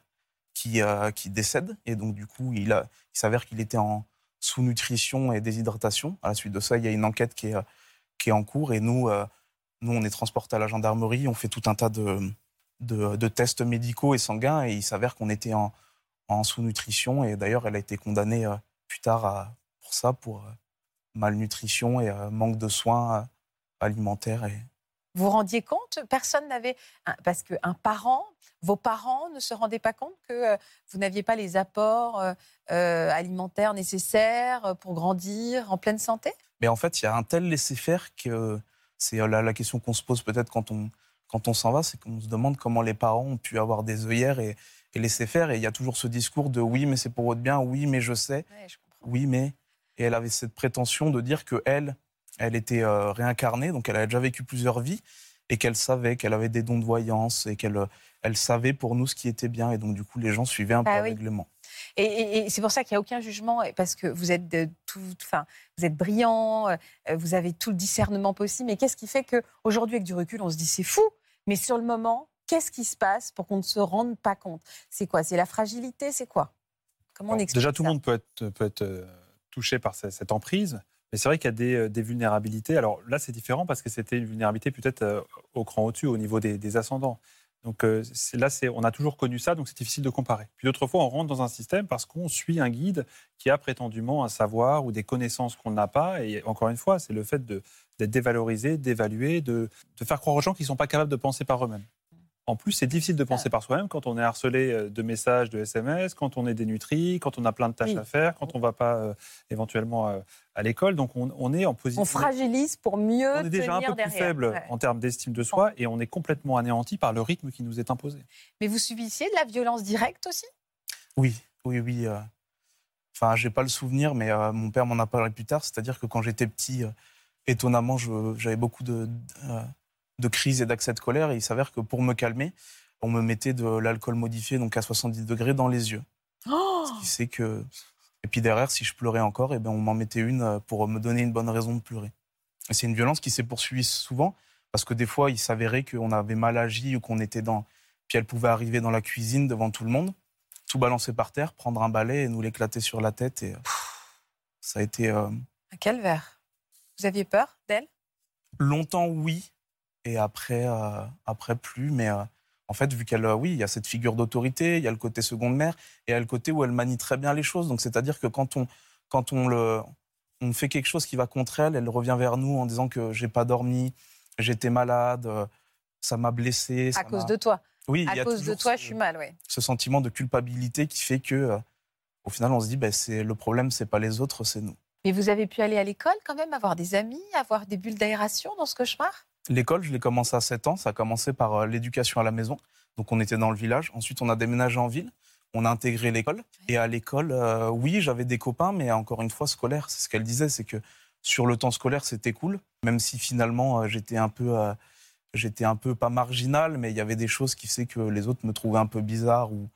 qui, qui décède. Et donc, du coup, il, il s'avère qu'il était en sous-nutrition et déshydratation. À la suite de ça, il y a une enquête qui est, qui est en cours. Et nous, euh, nous, on est transporté à la gendarmerie. On fait tout un tas de, de, tests médicaux et sanguins. Et il s'avère qu'on était en, en sous-nutrition. Et d'ailleurs, elle a été condamnée euh, plus tard pour ça, pour euh, malnutrition et manque de soins alimentaires. Et, Vous rendiez compte? Personne n'avait. Parce qu'un parent, vos parents ne se rendaient pas compte que vous n'aviez pas les apports alimentaires nécessaires pour grandir en pleine santé? Mais en fait, il y a un tel laisser-faire que c'est euh, la, la question qu'on se pose peut-être quand on, quand on s'en va, c'est qu'on se demande comment les parents ont pu avoir des œillères et, et laisser faire. Et il y a toujours ce discours de oui, mais c'est pour votre bien, oui, mais je sais, Ouais, je comprends. oui, mais. Et elle avait cette prétention de dire que elle, elle était euh, réincarnée, donc elle avait déjà vécu plusieurs vies, et qu'elle savait qu'elle avait des dons de voyance, et qu'elle euh, elle savait pour nous ce qui était bien. Et donc, du coup, les gens suivaient un peu Ah le règlement. Et, et- et c'est pour ça qu'il n'y a aucun jugement, parce que vous êtes de tout, enfin, vous êtes brillant, euh, vous avez tout le discernement possible. Mais qu'est-ce qui fait que aujourd'hui, avec du recul, on se dit c'est fou, mais sur le moment, qu'est-ce qui se passe pour qu'on ne se rende pas compte? C'est quoi? C'est la fragilité? C'est quoi? Comment on Alors, Déjà, tout le monde peut être, peut être euh, touché par ce- cette emprise, mais c'est vrai qu'il y a des, euh, des vulnérabilités. Alors là, c'est différent parce que c'était une vulnérabilité peut-être au cran au-dessus, au niveau des, des ascendants. Donc euh, là, on a toujours connu ça, donc c'est difficile de comparer. Puis d'autres fois, on rentre dans un système parce qu'on suit un guide qui a prétendument un savoir ou des connaissances qu'on n'a pas. Et encore une fois, c'est le fait d'être dévalorisé, d'évaluer, de, de faire croire aux gens qu'ils ne sont pas capables de penser par eux-mêmes. En plus, c'est difficile de penser par soi-même quand on est harcelé euh, de messages, de SMS, quand on est dénutri, quand on a plein de tâches Oui. à faire, quand on ne va pas euh, éventuellement euh, à l'école. Donc on, on est en position. On fragilise pour mieux on est déjà un peu plus derrière. faible Ouais. en termes d'estime de soi et on est complètement anéanti par le rythme qui nous est imposé. Mais vous subissiez de la violence directe aussi? Oui, oui, oui. euh, Enfin, j'ai pas le souvenir, mais mon père m'en a parlé plus tard. C'est-à-dire que quand j'étais petit, étonnamment, j'avais beaucoup de, de crises et d'accès de colère. Et il s'avère que pour me calmer, on me mettait de l'alcool modifié, donc à 70 degrés, dans les yeux. Oh Ce qui fait que. Et puis derrière, si je pleurais encore, eh ben, on m'en mettait une euh, pour me donner une bonne raison de pleurer. Et c'est une violence qui s'est poursuivie souvent, parce que des fois, il s'avérait qu'on avait mal agi ou qu'on était dans. Puis elle pouvait arriver dans la cuisine devant tout le monde, tout balancer par terre, prendre un balai et nous l'éclater sur la tête. Et euh, ça a été euh, Un calvaire. Vous aviez peur d'elle? Longtemps, oui, et après, euh, après plus. Mais euh, en fait, vu qu'elle, euh, oui, il y a cette figure d'autorité, il y a le côté seconde mère, et il y a le côté où elle manie très bien les choses. Donc, c'est-à-dire que quand on, quand on le, on fait quelque chose qui va contre elle, elle revient vers nous en disant que j'ai pas dormi, j'étais malade, ça m'a blessé. À ça cause de toi. oui, il À y a cause de toi, ce- je suis mal, oui. ce sentiment de culpabilité qui fait que, euh, au final, on se dit, ben, c'est le problème, c'est pas les autres, c'est nous. Mais vous avez pu aller à l'école quand même, avoir des amis, avoir des bulles d'aération dans ce cauchemar? L'école, je l'ai commencé à 7 ans. Ça a commencé par euh, l'éducation à la maison. Donc on était dans le village. Ensuite, on a déménagé en ville. On a intégré l'école. Et à l'école, euh, oui, j'avais des copains, mais encore une fois, scolaire. C'est ce qu'elle disait, c'est que sur le temps scolaire, c'était cool. Même si finalement, euh, j'étais un peu, euh, j'étais un peu pas marginal, mais il y avait des choses qui faisaient que les autres me trouvaient un peu bizarre. Ou...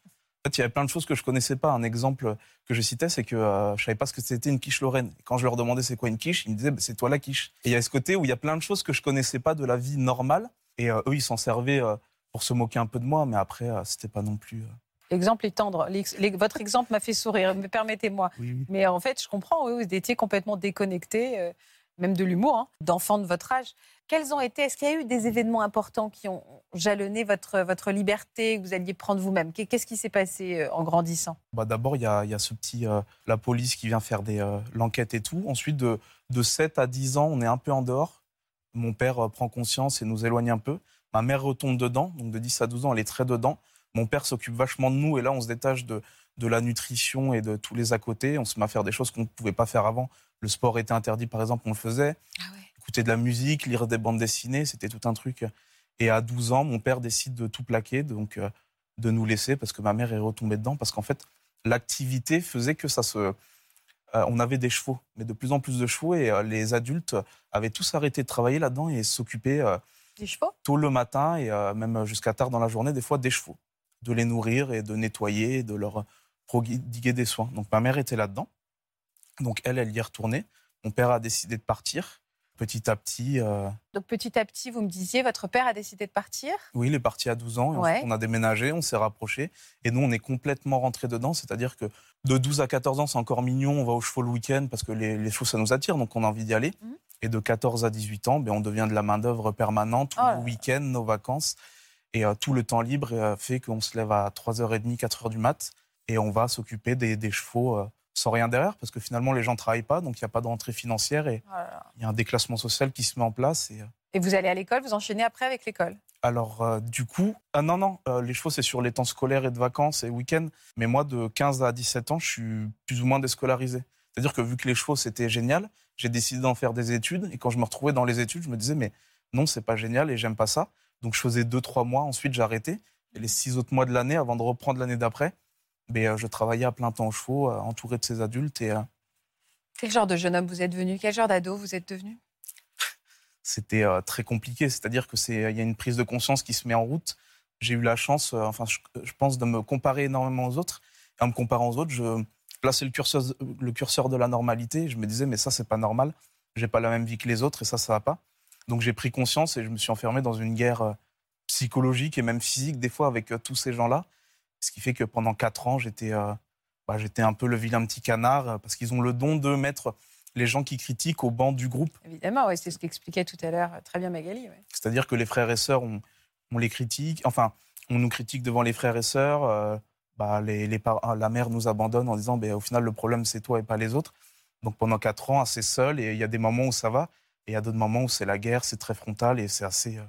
Fait, il y avait plein de choses que je connaissais pas. Un exemple que je citais, c'est que euh, je savais pas ce que c'était une quiche lorraine. Et quand je leur demandais c'est quoi une quiche, ils me disaient bah, c'est toi la quiche. Et il y a ce côté où il y a plein de choses que je connaissais pas de la vie normale. Et euh, eux, ils s'en servaient euh, pour se moquer un peu de moi, mais après, euh, c'était pas non plus. L'exemple est tendre. Votre exemple m'a fait sourire, permettez-moi. Oui, oui. Mais en fait, je comprends, oui, vous étiez complètement déconnecté, même de l'humour, hein, d'enfants de votre âge. Quels ont été, est-ce qu'il y a eu des événements importants qui ont jalonné votre, votre liberté, que vous alliez prendre vous-même? Qu'est- Qu'est-ce qui s'est passé euh, en grandissant? Bah, D'abord, il y a, y a ce petit, euh, la police qui vient faire euh, l'enquête et tout. Ensuite, de, de 7 à 10 ans, on est un peu en dehors. Mon père prend conscience et nous éloigne un peu. Ma mère retombe dedans, donc de 10 à 12 ans, elle est très dedans. Mon père s'occupe vachement de nous et là, on se détache de, de la nutrition et de tous les à côté. On se met à faire des choses qu'on ne pouvait pas faire avant. Le sport était interdit, par exemple, on le faisait. Écouter de la musique, lire des bandes dessinées, c'était tout un truc. Et à 12 ans, mon père décide de tout plaquer, donc euh, de nous laisser parce que ma mère est retombée dedans. Parce qu'en fait, l'activité faisait que ça se. euh, on avait des chevaux, mais de plus en plus de chevaux, et euh, les adultes avaient tous arrêté de travailler là-dedans et s'occupaient Des chevaux? tôt le matin et même jusqu'à tard dans la journée, des fois des chevaux, de les nourrir et de nettoyer, et de leur prodiguer des soins. Donc ma mère était là-dedans, donc elle, elle y est retournée. Mon père a décidé de partir. Petit à petit, euh, Donc petit à petit, vous me disiez, votre père a décidé de partir? oui, il est parti à 12 ans. Et Ouais. ensuite, on a déménagé, on s'est rapprochés. Et nous, on est complètement rentrés dedans. C'est-à-dire que de 12 à 14 ans, c'est encore mignon. On va aux chevaux le week-end parce que les, les chevaux, ça nous attire. Donc, on a envie d'y aller. Mhm. Et de 14 à 18 ans, ben, on devient de la main-d'œuvre permanente. Oh là. week-ends, nos vacances. Et euh, tout le temps libre euh, fait qu'on se lève à 3h30, 4h du mat. Et on va s'occuper des, des chevaux euh, sans rien derrière. Parce que finalement, les gens ne travaillent pas. Donc, il n'y a pas de rentrée financière. Et il y a un déclassement social qui se met en place. Et, euh, Et vous allez à l'école, vous enchaînez après avec l'école? alors, euh, du coup, ah non, non, euh, les chevaux, c'est sur les temps scolaires et de vacances et week-ends. Mais moi, de 15 à 17 ans, je suis plus ou moins déscolarisé. C'est-à-dire que vu que les chevaux, c'était génial, j'ai décidé d'en faire des études. Et quand je me retrouvais dans les études, je me disais, mais non, c'est pas génial et j'aime pas ça. Donc, je faisais deux, trois mois. Ensuite, arrêté. Et les six autres mois de l'année, avant de reprendre l'année d'après, ben, euh, je travaillais à plein temps aux chevaux, euh, entouré de ces adultes. Et euh, Quel genre de jeune homme vous êtes devenu? Quel genre d'ado vous êtes devenu? C'était très compliqué. C'est-à-dire que c'est, il y a une prise de conscience qui se met en route. J'ai eu la chance, enfin, je, je pense, de me comparer énormément aux autres. Et en me comparant aux autres, je plaçais le curseur, le curseur de la normalité. Je me disais, mais ça, c'est pas normal. J'ai pas la même vie que les autres et ça, ça va pas. Donc j'ai pris conscience et je me suis enfermé dans une guerre psychologique et même physique des fois avec tous ces gens-là. Ce qui fait que pendant quatre ans, j'étais, euh, bah, un peu le vilain petit canard euh, parce qu'ils ont le don de mettre les gens qui critiquent au banc du groupe. Évidemment, ouais, c'est ce qu'expliquait tout à l'heure euh, très bien Magali. ouais. C'est-à-dire que les frères et sœurs, on, on les critique, enfin, on nous critique devant les frères et sœurs. euh, bah, les, les par- la mère nous abandonne en disant, ben, au final, le problème, c'est toi et pas les autres. Donc pendant quatre ans, assez seul, et il y a des moments où ça va, et il y a d'autres moments où c'est la guerre, c'est très frontal, et c'est assez, euh,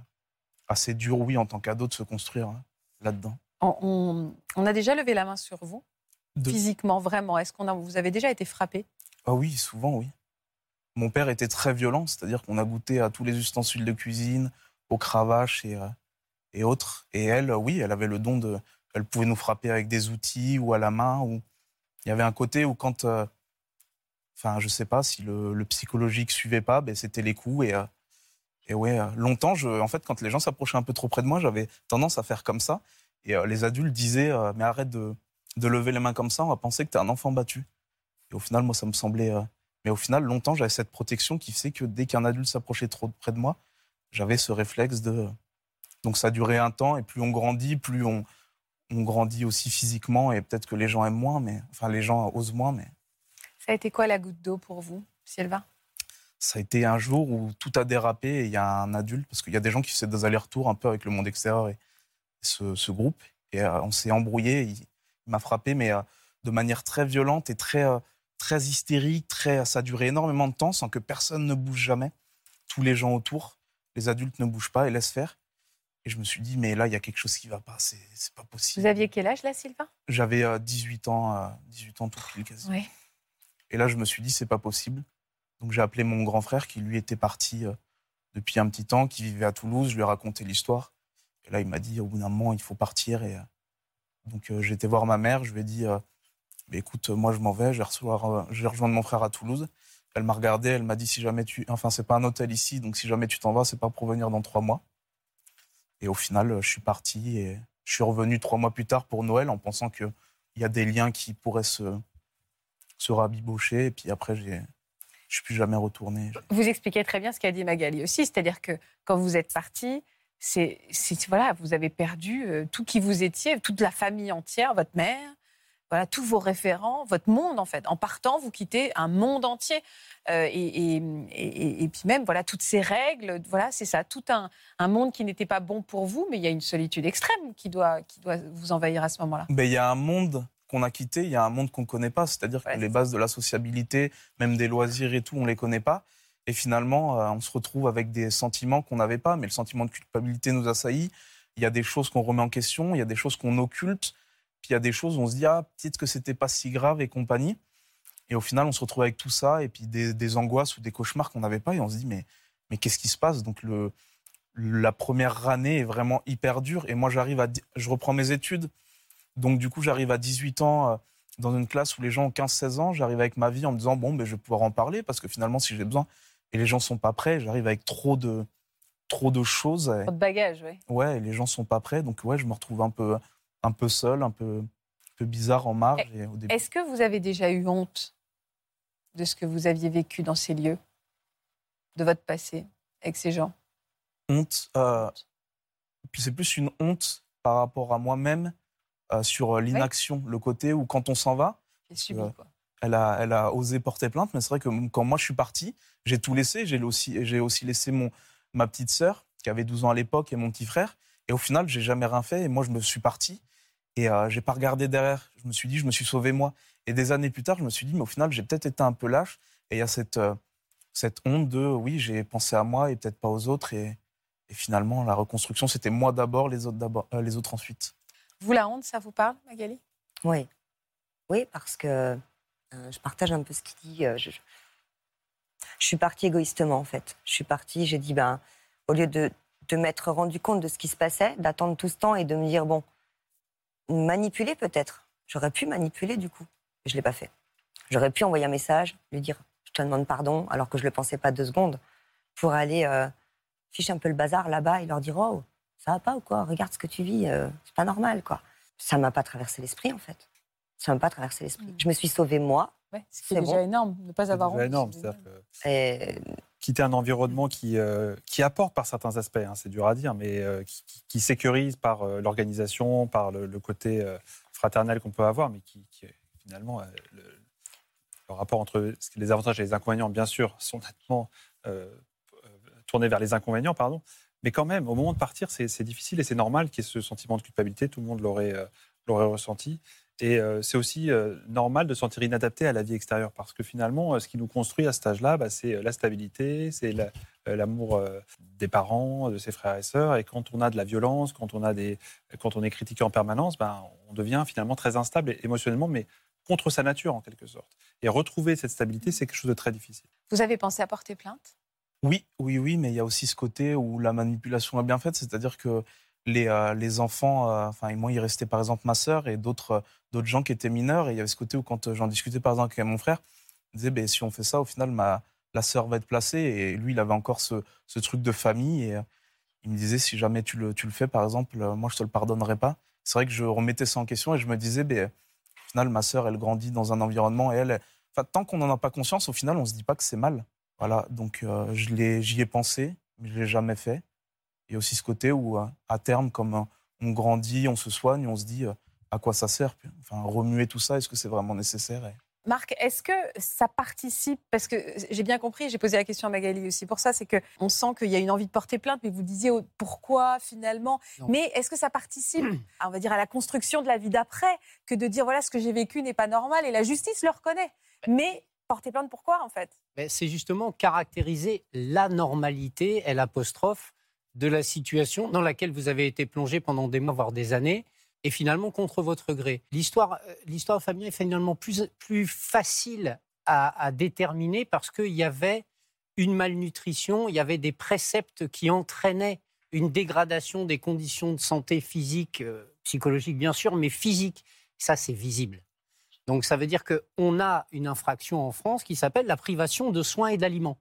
assez dur, oui, en tant qu'ado, de se construire hein, là-dedans. On, a déjà levé la main sur vous, De- physiquement, vraiment. Est-ce qu'on a, vous avez déjà été frappé? Ah oui, souvent, oui. Mon père était très violent, c'est-à-dire qu'on a goûté à tous les ustensiles de cuisine, aux cravaches et, euh, et autres. Et elle, oui, elle avait le don de... Elle pouvait nous frapper avec des outils ou à la main. Ou... Il y avait un côté où quand... euh, Enfin, je sais pas, si le, le psychologique suivait pas, ben, c'était les coups. Et, euh, et ouais, euh, longtemps, je, en fait, quand les gens s'approchaient un peu trop près de moi, j'avais tendance à faire comme ça. Et euh, les adultes disaient, euh, mais arrête de, de lever les mains comme ça, on va penser que tu es un enfant battu. Et au final, moi, ça me semblait... euh, mais au final, longtemps, j'avais cette protection qui fait que dès qu'un adulte s'approchait trop près de moi, j'avais ce réflexe de. Donc ça a duré un temps, et plus on grandit, plus on, on grandit aussi physiquement, et peut-être que les gens aiment moins, mais enfin les gens osent moins, mais Ça a été quoi la goutte d'eau pour vous, Sylvain? Ça a été un jour où tout a dérapé, et il y a un adulte, parce qu'il y a des gens qui font des allers-retours un peu avec le monde extérieur et ce, ce groupe, et euh, on s'est embrouillé, il, il m'a frappé, mais euh, de manière très violente et très, euh, très hystérique, très, ça a duré énormément de temps sans que personne ne bouge jamais. Tous les gens autour, les adultes ne bougent pas et laissent faire. Et je me suis dit, mais là, il y a quelque chose qui ne va pas, c'est pas possible. Vous aviez quel âge là, Sylvain? J'avais euh, 18 ans, euh, 18 ans tout pile quasi. Oui. Et là, je me suis dit, c'est pas possible. Donc j'ai appelé mon grand frère qui, lui, était parti depuis un petit temps, qui vivait à Toulouse. Je lui ai raconté l'histoire. Et là, il m'a dit, au bout d'un moment, il faut partir. Et donc, j'ai été voir ma mère. Je lui ai dit, mais écoute, moi, je m'en vais. Je vais, je vais rejoindre mon frère à Toulouse. Elle m'a regardé. Elle m'a dit, si jamais tu, enfin, c'est pas un hôtel ici, donc si jamais tu t'en vas, c'est pas pour venir dans trois mois. Et au final, je suis parti et je suis revenu trois mois plus tard pour Noël en pensant qu'il y a des liens qui pourraient se, se rabibocher. Et puis après, j'ai, je ne suis plus jamais retourné. Vous expliquez très bien ce qu'a dit Magali aussi, c'est-à-dire que quand vous êtes parti, c'est, voilà, vous avez perdu euh, tout qui vous étiez, toute la famille entière, votre mère, voilà, tous vos référents, votre monde en fait. En partant, vous quittez un monde entier. Euh, et, et, puis même, voilà, toutes ces règles, voilà, c'est ça, tout un, un monde qui n'était pas bon pour vous, mais il y a une solitude extrême qui doit, qui doit vous envahir à ce moment-là. Mais il y a un monde qu'on a quitté, il y a un monde qu'on ne connaît pas, c'est-à-dire que les bases de la sociabilité, même des loisirs et tout, on ne les connaît pas. Et finalement, euh, on se retrouve avec des sentiments qu'on n'avait pas, mais le sentiment de culpabilité nous assaillit. Il y a des choses qu'on remet en question, il y a des choses qu'on occulte. Puis il y a des choses où on se dit, ah, peut-être que c'était pas si grave et compagnie. Et au final, on se retrouve avec tout ça et puis des, angoisses ou des cauchemars qu'on n'avait pas. Et on se dit, mais, mais qu'est-ce qui se passe? Donc le, la première année est vraiment hyper dure. Et moi, j'arrive à, je reprends mes études. Donc du coup, j'arrive à 18 ans euh, dans une classe où les gens ont 15-16 ans. J'arrive avec ma vie en me disant, bon, ben, je vais pouvoir en parler parce que finalement, si j'ai besoin, et les gens sont pas prêts, j'arrive avec trop de, trop de choses. Trop de bagages, oui. Ouais, et les gens sont pas prêts. Donc ouais, je me retrouve un peu un peu seul, un peu, peu bizarre en marge. Est-ce que vous avez déjà eu honte de ce que vous aviez vécu dans ces lieux, de votre passé avec ces gens? Honte. Euh, puis c'est plus une honte par rapport à moi-même euh, sur euh, l'inaction, le côté où quand on s'en va. Elle a, elle a osé porter plainte, mais c'est vrai que quand moi je suis parti, j'ai tout laissé. J'ai aussi, j'ai aussi laissé mon, ma petite sœur, qui avait 12 ans à l'époque, et mon petit frère. Et au final, j'ai jamais rien fait. Et moi, je me suis parti. Et euh, j'ai pas regardé derrière. Je me suis dit, je me suis sauvé moi. Et des années plus tard, je me suis dit, mais au final, j'ai peut-être été un peu lâche. Et il y a cette, euh, cette honte de, oui, j'ai pensé à moi et peut-être pas aux autres. Et, et finalement, la reconstruction, c'était moi d'abord, les autres d'abord, euh, les autres ensuite. Vous, la honte, ça vous parle, Magali? Oui. Oui, parce que je partage un peu ce qu'il dit. Je, je, suis partie égoïstement, en fait. Je suis partie, j'ai dit, ben, au lieu de, de m'être rendu compte de ce qui se passait, d'attendre tout ce temps et de me dire, bon, manipuler peut-être. J'aurais pu manipuler du coup. Je ne l'ai pas fait. J'aurais pu envoyer un message, lui dire je te demande pardon, alors que je ne le pensais pas deux secondes, pour aller euh, ficher un peu le bazar là-bas et leur dire oh, ça va pas ou quoi? Regarde ce que tu vis, euh, c'est pas normal quoi. Ça m'a pas traversé l'esprit en fait. Ça m'a pas traversé l'esprit. Mm. Je me suis sauvée moi. Ouais, c'est déjà énorme, ne pas avoir honte. énorme, que quitter un environnement qui, euh, qui apporte par certains aspects, hein, c'est dur à dire, mais qui, sécurise par l'organisation, par le, le côté fraternel qu'on peut avoir, mais qui, finalement, le, le, rapport entre les avantages et les inconvénients, bien sûr, sont nettement tournés vers les inconvénients, pardon. Mais quand même, au moment de partir, c'est difficile et c'est normal qu'il y ait ce sentiment de culpabilité. Tout le monde l'aurait ressenti. Et euh, c'est aussi euh, normal de se sentir inadapté à la vie extérieure parce que finalement, euh, ce qui nous construit à cet âge-là, bah, c'est la stabilité, c'est l'amour des parents, de ses frères et sœurs. Et quand on a de la violence, quand on, a des, quand on est critiqué en permanence, bah, on devient finalement très instable émotionnellement, mais contre sa nature en quelque sorte. Et retrouver cette stabilité, c'est quelque chose de très difficile. Vous avez pensé à porter plainte? Oui, oui, oui, mais il y a aussi ce côté où la manipulation est bien faite, c'est-à-dire que les, euh, les enfants, euh, enfin, moi, il restait par exemple ma sœur et d'autres euh, d'autres gens qui étaient mineurs. Et il y avait ce côté où, quand j'en discutais par exemple avec mon frère, il disait ben, si on fait ça, au final, ma, la sœur va être placée. Et lui, il avait encore ce, ce truc de famille. Et il me disait si jamais tu le, tu le fais, par exemple, moi, je te le pardonnerai pas. C'est vrai que je remettais ça en question et je me disais ben, au final, ma sœur, elle grandit dans un environnement et elle. Enfin, tant qu'on n'en a pas conscience, au final, on se dit pas que c'est mal. Voilà, donc j'y ai pensé, mais je l'ai jamais fait. Il y a aussi ce côté où, euh, à terme, comme euh, on grandit, on se soigne, on se dit euh, à quoi ça sert? Enfin, remuer tout ça, est-ce que c'est vraiment nécessaire? Marc, est-ce que ça participe? Parce que j'ai bien compris, j'ai posé la question à Magali aussi pour ça, c'est qu'on sent qu'il y a une envie de porter plainte, mais vous disiez pourquoi finalement? Mais est-ce que ça participe, on va dire, à la construction de la vie d'après, que de dire voilà, ce que j'ai vécu n'est pas normal et la justice le reconnaît? Mais porter plainte, pourquoi en fait? C'est justement caractériser la normalité, elle apostrophe, de la situation dans laquelle vous avez été plongé pendant des mois, voire des années, et finalement contre votre gré. L'histoire, euh, familiale est finalement plus, plus facile à, déterminer parce qu'il y avait une malnutrition, il y avait des préceptes qui entraînaient une dégradation des conditions de santé physique, euh, psychologique bien sûr, mais physique. Ça, c'est visible. Donc ça veut dire qu'on a une infraction en France qui s'appelle la privation de soins et d'aliments.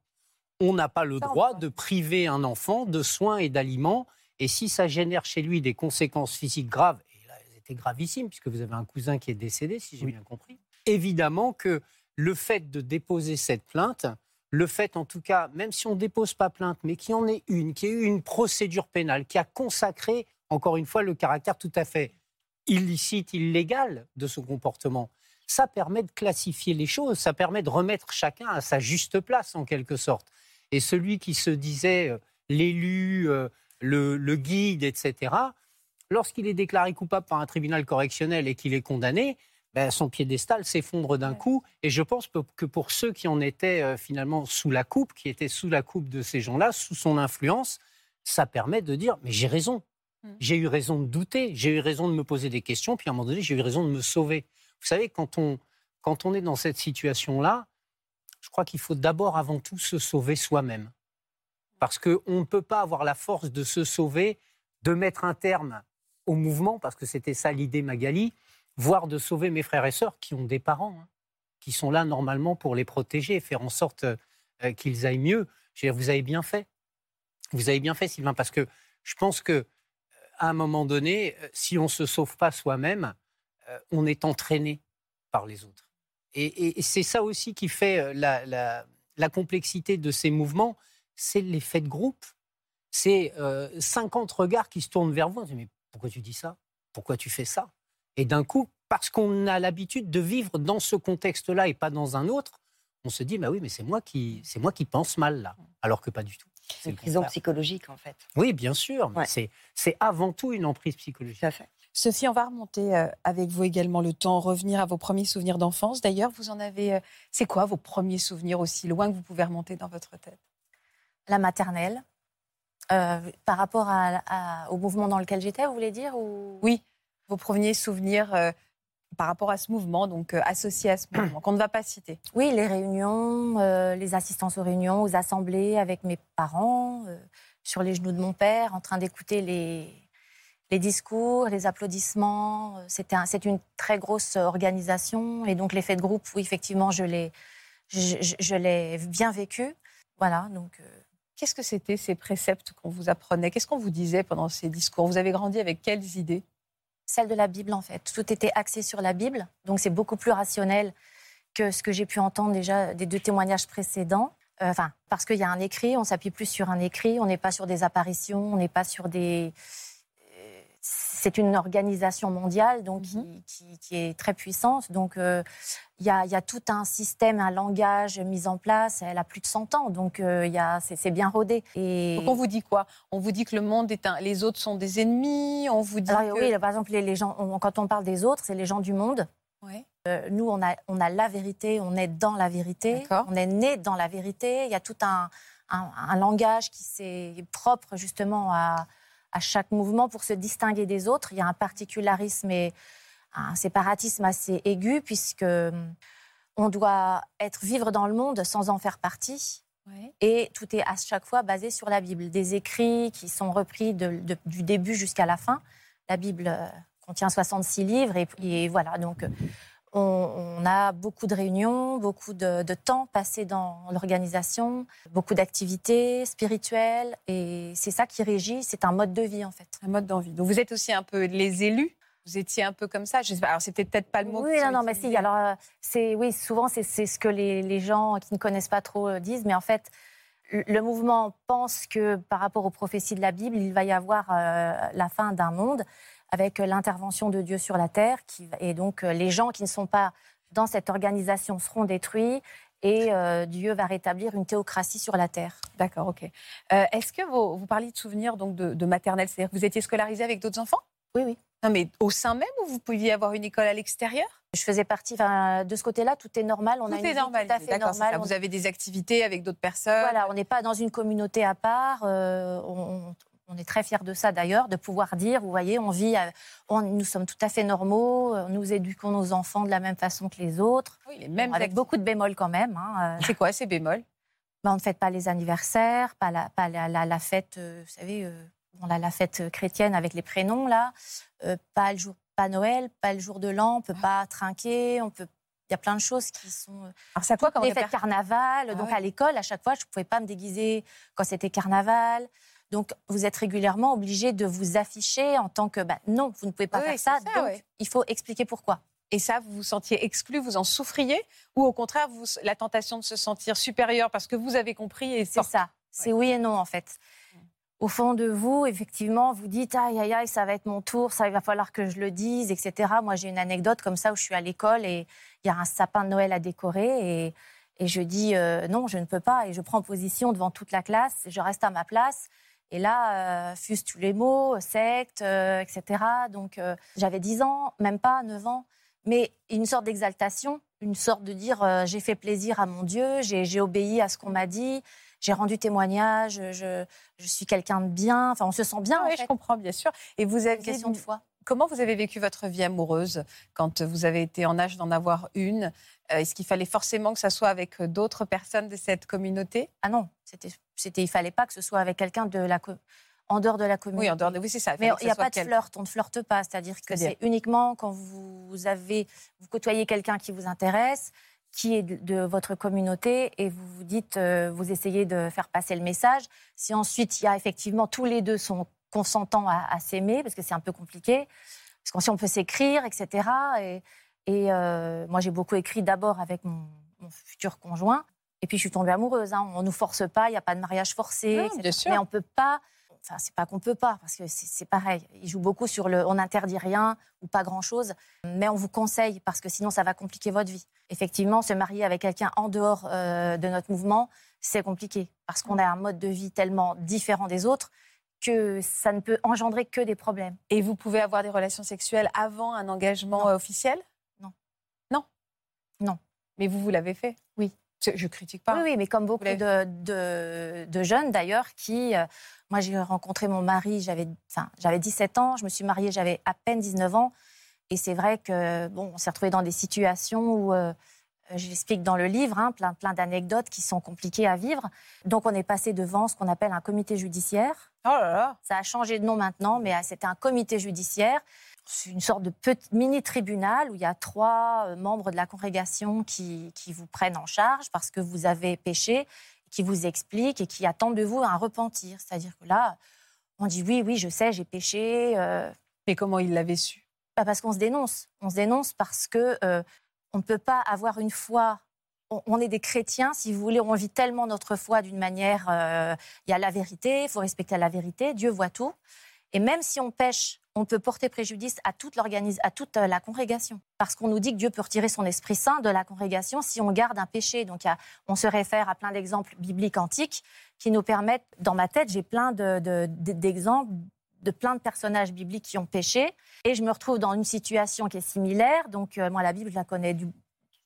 On n'a pas le droit de priver un enfant de soins et d'aliments. Et si ça génère chez lui des conséquences physiques graves, et là, elles étaient gravissimes, puisque vous avez un cousin qui est décédé, si j'ai bien compris, évidemment que le fait de déposer cette plainte, le fait en tout cas, même si on ne dépose pas plainte, mais qu'il y en ait une, qui ait eu une procédure pénale, qui a consacré, encore une fois, le caractère tout à fait illicite, illégal de ce comportement, ça permet de classifier les choses, ça permet de remettre chacun à sa juste place en quelque sorte. Et celui qui se disait euh, l'élu, euh, le, guide, etc., lorsqu'il est déclaré coupable par un tribunal correctionnel et qu'il est condamné, ben, son piédestal s'effondre d'un coup. Et je pense que pour ceux qui en étaient euh, finalement sous la coupe, qui étaient sous la coupe de ces gens-là, sous son influence, ça permet de dire mais j'ai raison. Mmh. J'ai eu raison de douter, j'ai eu raison de me poser des questions, puis à un moment donné, j'ai eu raison de me sauver. Vous savez, quand on, quand on est dans cette situation-là, je crois qu'il faut d'abord, avant tout, se sauver soi-même. Parce qu'on ne peut pas avoir la force de se sauver, de mettre un terme au mouvement, parce que c'était ça l'idée Magali, voire de sauver mes frères et sœurs qui ont des parents, hein, qui sont là normalement pour les protéger, faire en sorte euh, qu'ils aillent mieux. Je veux dire, vous avez bien fait. Vous avez bien fait, Sylvain, parce que je pense que euh, un moment donné, euh, si on ne se sauve pas soi-même, on est entraîné par les autres. Et, c'est ça aussi qui fait la, la complexité de ces mouvements, c'est l'effet de groupe. C'est 50 regards qui se tournent vers vous. Mais pourquoi tu dis ça? Pourquoi tu fais ça? Et d'un coup, parce qu'on a l'habitude de vivre dans ce contexte-là et pas dans un autre, on se dit, bah oui, mais c'est moi qui, c'est moi qui pense mal là, alors que pas du tout. C'est une prison psychologique en fait. Oui, bien sûr. C'est, c'est avant tout une emprise psychologique. Tout fait. Sophie, on va remonter euh, avec vous également le temps, revenir à vos premiers souvenirs d'enfance. D'ailleurs, vous en avez. Euh, c'est quoi vos premiers souvenirs aussi loin que vous pouvez remonter dans votre tête? La maternelle. Euh, par rapport au mouvement dans lequel j'étais, vous voulez dire ou... Oui, vos premiers souvenirs euh, par rapport à ce mouvement, donc euh, associés à ce mouvement, qu'on ne va pas citer. Oui, les réunions, les assistances aux réunions, aux assemblées avec mes parents, sur les genoux de mon père, en train d'écouter les, les discours, les applaudissements. C'était c'est une très grosse organisation. Et donc, l'effet de groupe, oui, effectivement, je l'ai, je bien vécu. Voilà, donc. Qu'est-ce que c'était ces préceptes qu'on vous apprenait? Qu'est-ce qu'on vous disait pendant ces discours? Vous avez grandi avec quelles idées? Celle de la Bible, en fait. Tout était axé sur la Bible, donc c'est beaucoup plus rationnel que ce que j'ai pu entendre déjà des deux témoignages précédents. Euh, enfin, parce qu'il y a un écrit, on s'appuie plus sur un écrit, on n'est pas sur des apparitions, on n'est pas sur des, c'est une organisation mondiale donc mhm. qui, est très puissante. Donc euh, il y, a, tout un système, un langage mis en place. Elle a plus de 100 ans, donc euh, c'est bien rodé. Et... Donc on vous dit quoi? On vous dit que le monde est un, les autres sont des ennemis. On vous dit oui, par exemple les, gens, quand on parle des autres, c'est les gens du monde. Euh, nous, on a, on a la vérité, on est dans la vérité, on est né dans la vérité. Il y a tout un, un langage qui c'est propre justement à à chaque mouvement pour se distinguer des autres. Il y a un particularisme et un séparatisme assez aigu puisque hum, on doit être vivre dans le monde sans en faire partie. Et tout est à chaque fois basé sur la Bible. Des écrits qui sont repris du début jusqu'à la fin. La Bible euh, contient 66 livres et, et voilà. Donc on, a beaucoup de réunions, beaucoup de, temps passé dans l'organisation, beaucoup d'activités spirituelles. Et c'est ça qui régit, c'est un mode de vie en fait. Un mode d'envie. Donc vous êtes aussi un peu les élus? Vous étiez un peu comme ça? Je sais pas, alors c'était peut-être pas le mot. Oui, non, non, mais si. Alors euh, c'est oui, souvent c'est ce que les, gens qui ne connaissent pas trop euh, disent, mais en fait, le mouvement pense que par rapport aux prophéties de la Bible, il va y avoir euh, la fin d'un monde avec l'intervention de Dieu sur la terre. Qui, et donc, euh, les gens qui ne sont pas dans cette organisation seront détruits et euh, Dieu va rétablir une théocratie sur la terre. D'accord, ok. Euh, est-ce que vous, vous parliez de souvenirs donc de, de maternelle, c'est-à-dire que vous étiez scolarisé avec d'autres enfants? Oui, oui. Non, mais au sein même ou vous pouviez avoir une école à l'extérieur? Je faisais partie, de ce côté-là, tout est normal. On tout a une est normal. Tout à fait normal. Vous avez des activités avec d'autres personnes? Voilà, on n'est pas dans une communauté à part. on, on est très fiers de ça d'ailleurs, de pouvoir dire, vous voyez, on vit, nous sommes tout à fait normaux, euh, nous éduquons nos enfants de la même façon que les autres, oui, les mêmes avec beaucoup de bémols quand même. Hein, euh. C'est quoi ces bémols? Bah, on ne fête pas les anniversaires, pas la, pas la, fête, euh, vous savez, euh, la fête chrétienne avec les prénoms, là. Euh, pas le jour, pas Noël, pas le jour de l'an, on peut pas trinquer, on peut il y a plein de choses qui sont. Alors, c'est quoi quand Les fêtes carnaval. Ah donc, à l'école, à chaque fois, je ne pouvais pas me déguiser quand c'était carnaval. Donc, vous êtes régulièrement obligé de vous afficher en tant que. Bah, non, vous ne pouvez pas faire ça. donc, il faut expliquer pourquoi. Et ça, vous vous sentiez exclu, vous en souffriez Ou au contraire, vous, la tentation de se sentir supérieur parce que vous avez compris et C'est ça. C'est oui et non, en fait. Au fond de vous, effectivement, vous dites aïe, aïe, aïe, ça va être mon tour, ça va falloir que je le dise, etc. Moi, j'ai une anecdote comme ça où je suis à l'école et il y a un sapin de Noël à décorer et, et je dis euh, non, je ne peux pas. Et je prends position devant toute la classe, je reste à ma place. Et là, euh, fusent tous les mots, secte, euh, etc. Donc, euh, j'avais 10 ans, même pas 9 ans mais une sorte d'exaltation, une sorte de dire euh, j'ai fait plaisir à mon Dieu, j'ai obéi à ce qu'on m'a dit, j'ai rendu témoignage, je, je suis quelqu'un de bien. Enfin, on se sent bien. oui, je comprends, bien sûr. Et vous avez une question de foi. Comment vous avez vécu votre vie amoureuse quand vous avez été en âge d'en avoir une? Est-ce qu'il fallait forcément que ça soit avec d'autres personnes de cette communauté? Ah non, c'était, c'était, il fallait pas que ce soit avec quelqu'un de la en dehors de la commune. Oui, en dehors de... oui, c'est ça. Mais il n'y a pas de flirt, on ne flirte pas. C'est-à-dire que c'est uniquement quand vous avez, vous côtoyez quelqu'un qui vous intéresse, qui est de, votre communauté, et vous vous dites, euh, vous essayez de faire passer le message. Si ensuite il y a effectivement tous les deux sont consentants à, s'aimer, parce que c'est un peu compliqué, parce que on peut s'écrire, etc. Et, et euh, moi j'ai beaucoup écrit d'abord avec mon, futur conjoint. Et puis je suis tombée amoureuse. Hein. On ne nous force pas, il n'y a pas de mariage forcé. Non, bien sûr. Mais on peut pas Enfin, c'est pas qu'on peut pas, parce que c'est pareil. Il joue beaucoup sur le on n'interdit rien ou pas grand-chose, mais on vous conseille parce que sinon ça va compliquer votre vie. Effectivement, se marier avec quelqu'un en dehors euh, de notre mouvement, c'est compliqué parce qu'on a un mode de vie tellement différent des autres que ça ne peut engendrer que des problèmes. Et vous pouvez avoir des relations sexuelles avant un engagement officiel? Non. Non? Non. Mais vous, vous l'avez fait? Oui. Je critique pas. Oui, mais comme beaucoup de, de, jeunes d'ailleurs qui. Euh, moi, j'ai rencontré mon mari, j'avais enfin, 17 ans, je me suis mariée, j'avais à peine 19 ans. Et c'est vrai que bon, on s'est retrouvés dans des situations où. Euh, j'explique dans le livre, hein, plein, plein d'anecdotes qui sont compliquées à vivre. Donc, on est passé devant ce qu'on appelle un comité judiciaire. Oh là là. Ça a changé de nom maintenant, mais euh, c'était un comité judiciaire une sorte de petit mini-tribunal où il y a trois euh, membres de la congrégation qui, qui, vous prennent en charge parce que vous avez péché, qui vous expliquent et qui attendent de vous un repentir. C'est-à-dire que là, on dit oui, oui, je sais, j'ai péché. Euh... Mais comment il l'avait su? Bah Parce qu'on se dénonce. On se dénonce parce que euh, on ne peut pas avoir une foi. On, est des chrétiens, si vous voulez, on vit tellement notre foi d'une manière. Euh, il y a la vérité, il faut respecter la vérité. Dieu voit tout. Et même si on pêche, on peut porter préjudice à toute, à toute euh, la congrégation. Parce qu'on nous dit que Dieu peut retirer son Esprit Saint de la congrégation si on garde un péché. Donc on se réfère à plein d'exemples bibliques antiques qui nous permettent, dans ma tête, j'ai plein d'exemples de, plein de personnages bibliques qui ont péché. Et je me retrouve dans une situation qui est similaire. Donc euh, moi, la Bible, je la connais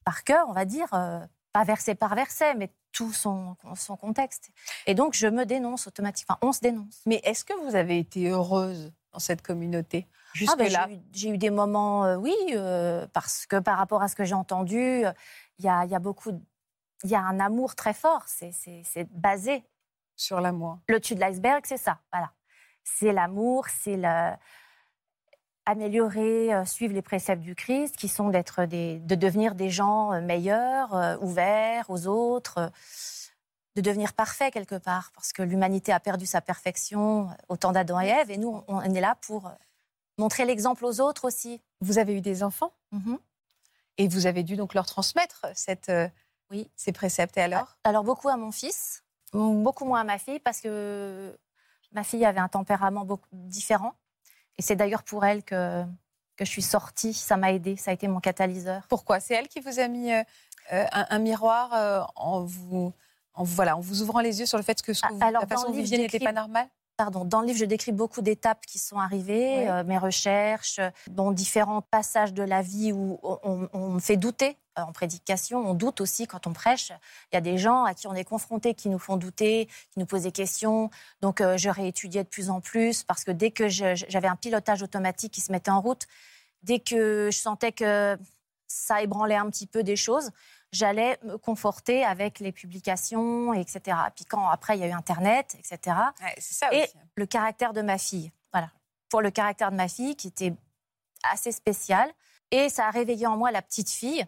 par cœur, on va dire. Euh, pas verset par verset, mais tout son, son contexte. Et donc, je me dénonce automatiquement. on se dénonce. Mais est-ce que vous avez été heureuse dans cette communauté? Ah, là J'ai eu, des moments, euh, oui, euh, parce que par rapport à ce que j'ai entendu, il y a, y a, beaucoup. Il y a un amour très fort. C'est basé. Sur l'amour. Le dessus de l'iceberg, c'est ça. Voilà. C'est l'amour, c'est le améliorer, euh, suivre les préceptes du Christ, qui sont d'être de devenir des gens euh, meilleurs, euh, ouverts aux autres, de devenir parfaits quelque part, parce que l'humanité a perdu sa perfection au temps d'Adam et Ève, et nous, on est là pour montrer l'exemple aux autres aussi. Vous avez eu des enfants mm-hmm. Et vous avez dû donc leur transmettre cette, oui. ces préceptes. Et alors? Alors beaucoup à mon fils, beaucoup moins à ma fille, parce que ma fille avait un tempérament beaucoup différent. Et c'est d'ailleurs pour elle que, que je suis sortie. Ça m'a aidé, ça a été mon catalyseur. Pourquoi? C'est elle qui vous a mis euh, euh, un, miroir euh, en, vous, en, voilà, en vous ouvrant les yeux sur le fait que, ce que ah, la façon dont vous n'était pas normale? Pardon, dans le livre, je décris beaucoup d'étapes qui sont arrivées, mes recherches, bon, différents passages de la vie où on, on me fait douter en prédication, on doute aussi quand on prêche. Il y a des gens à qui on est confronté qui nous font douter, qui nous posent des questions. Donc, euh, je réétudiais de plus en plus parce que dès que j'avais un pilotage automatique qui se mettait en route, dès que je sentais que ça ébranlait un petit peu des choses, j'allais me conforter avec les publications, etc. Puis quand après il y a eu Internet, etc. ça et le caractère de ma fille. Voilà. Pour le caractère de ma fille qui était assez spécial. Et ça a réveillé en moi la petite fille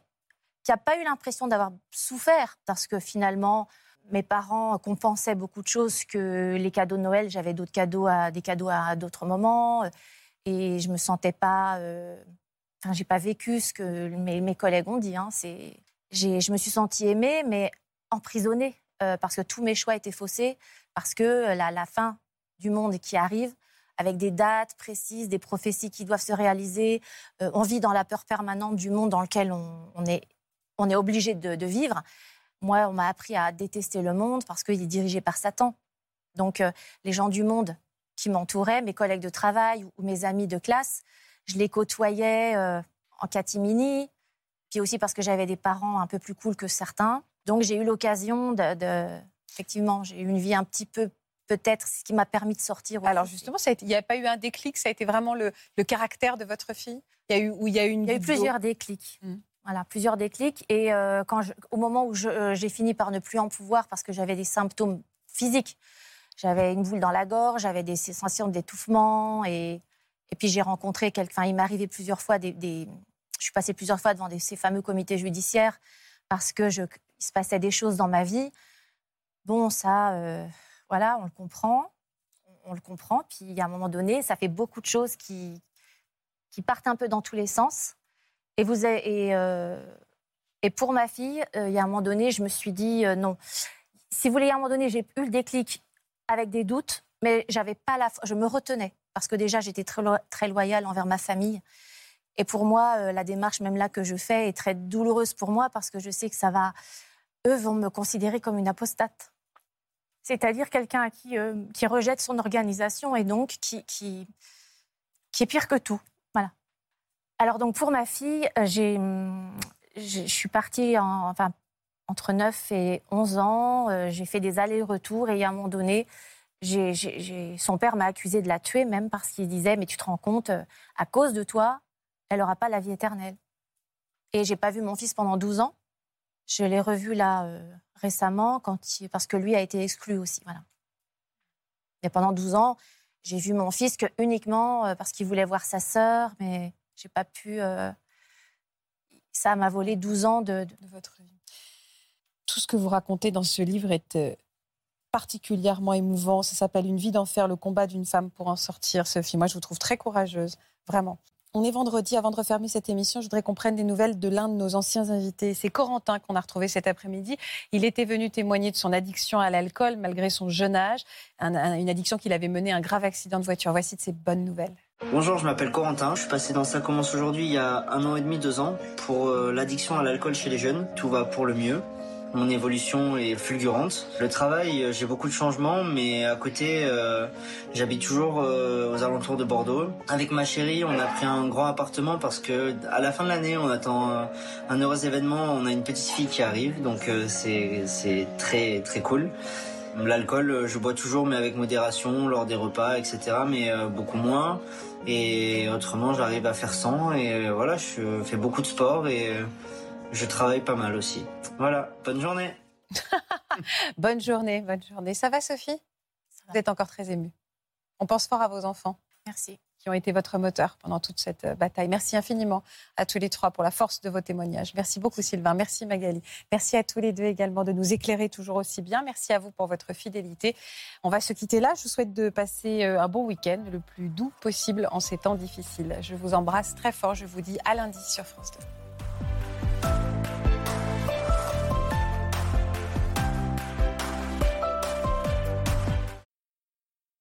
qui n'a pas eu l'impression d'avoir souffert parce que finalement, mes parents compensaient beaucoup de choses que les cadeaux de Noël. J'avais d'autres cadeaux à des cadeaux à d'autres moments et je me sentais pas. Euh, enfin, j'ai pas vécu ce que mes, collègues ont dit. Hein. C'est, je me suis sentie aimée, mais emprisonnée euh, parce que tous mes choix étaient faussés, parce que la, la fin du monde qui arrive avec des dates précises, des prophéties qui doivent se réaliser. Euh, on vit dans la peur permanente du monde dans lequel on, est, on est obligé de, vivre. Moi, on m'a appris à détester le monde parce qu'il est dirigé par Satan. Donc, euh, les gens du monde qui m'entouraient, mes collègues de travail ou, mes amis de classe, je les côtoyais euh, en catimini, puis aussi parce que j'avais des parents un peu plus cool que certains. Donc, j'ai eu l'occasion de, Effectivement, j'ai eu une vie un petit peu peut-être ce qui m'a permis de sortir. Alors justement, il n'y a pas eu un déclic, ça a été vraiment le, caractère de votre fille? Il y a eu, où il y a eu une Il y a eu plusieurs déclics. Mmh. Voilà, plusieurs déclics. Et euh, quand au moment où euh, j'ai fini par ne plus en pouvoir parce que j'avais des symptômes physiques, j'avais une boule dans la gorge, j'avais des sensations d'étouffement et, puis j'ai rencontré quelqu'un. il arrivé plusieurs fois des, je suis passée plusieurs fois devant ces fameux comités judiciaires parce que je, il se passait des choses dans ma vie. Bon, ça, euh, voilà, on le comprend, on, le comprend. Puis à un moment donné, ça fait beaucoup de choses qui, qui partent un peu dans tous les sens. Euh, et pour ma fille, euh, il y a un moment donné, je me suis dit euh, non. Si vous voulez, à un moment donné, j'ai eu le déclic avec des doutes, mais j'avais pas la, je me retenais parce que déjà j'étais très, très loyale envers ma famille. Et pour moi, la démarche même là que je fais est très douloureuse pour moi parce que je sais que ça va, eux vont me considérer comme une apostate c'est-à-dire quelqu'un qui, qui rejette son organisation et donc qui, qui, qui est pire que tout. Alors donc pour ma fille, euh, j'ai, je suis partie entre 9 et 11 ans, euh, j'ai fait des allers-retours et à un moment donné, son père m'a accusé de la tuer même parce qu'il disait mais tu te rends compte, à cause de toi, elle n'aura pas la vie éternelle. Et j'ai pas vu mon fils pendant 12 ans. Je l'ai revu là récemment parce que lui a été exclu aussi. Et pendant 12 ans, j'ai vu mon fils que uniquement euh, parce qu'il voulait voir sa sœur, mais j'ai pas pu. Euh, ça m'a volé 12 ans de, votre vie. Tout ce que vous racontez dans ce livre est euh, particulièrement émouvant. Ça s'appelle Une vie d'enfer, le combat d'une femme pour en sortir, Sophie. Moi, je vous trouve très courageuse, vraiment. On est vendredi. Avant de refermer cette émission, je voudrais qu'on prenne des nouvelles de l'un de nos anciens invités. C'est Corentin qu'on a retrouvé cet après-midi. Il était venu témoigner de son addiction à l'alcool malgré son jeune âge, une addiction qu'il avait menée à un grave accident de voiture. Voici de ces bonnes nouvelles. Bonjour, je m'appelle Corentin. Je suis passé dans Ça commence aujourd'hui il y a un an et demi, deux ans pour euh, l'addiction à l'alcool chez les jeunes. Tout va pour le mieux. Mon évolution est fulgurante. Le travail, euh, j'ai beaucoup de changements, mais à côté, euh, j'habite toujours aux alentours de Bordeaux. Avec ma chérie, on a pris un grand appartement parce que à la fin de l'année, on attend un heureux événement. On a une petite fille qui arrive, donc c'est c'est très très cool. L'alcool, je bois toujours, mais avec modération, lors des repas, etc. Mais beaucoup moins. Et autrement, j'arrive à faire sans. Et voilà, je fais beaucoup de sport et je travaille pas mal aussi. Voilà, bonne journée. bonne journée, bonne journée. Ça va Sophie? Vous êtes encore très émue. On pense fort à vos enfants. Merci. Qui ont été votre moteur pendant toute cette euh, bataille. Merci infiniment à tous les trois pour la force de vos témoignages. Merci beaucoup Sylvain, merci Magali. Merci à tous les deux également de nous éclairer toujours aussi bien. Merci à vous pour votre fidélité. On va se quitter là. Je vous souhaite de passer euh, un bon week-end, le plus doux possible en ces temps difficiles. Je vous embrasse très fort. Je vous dis à lundi sur France 2.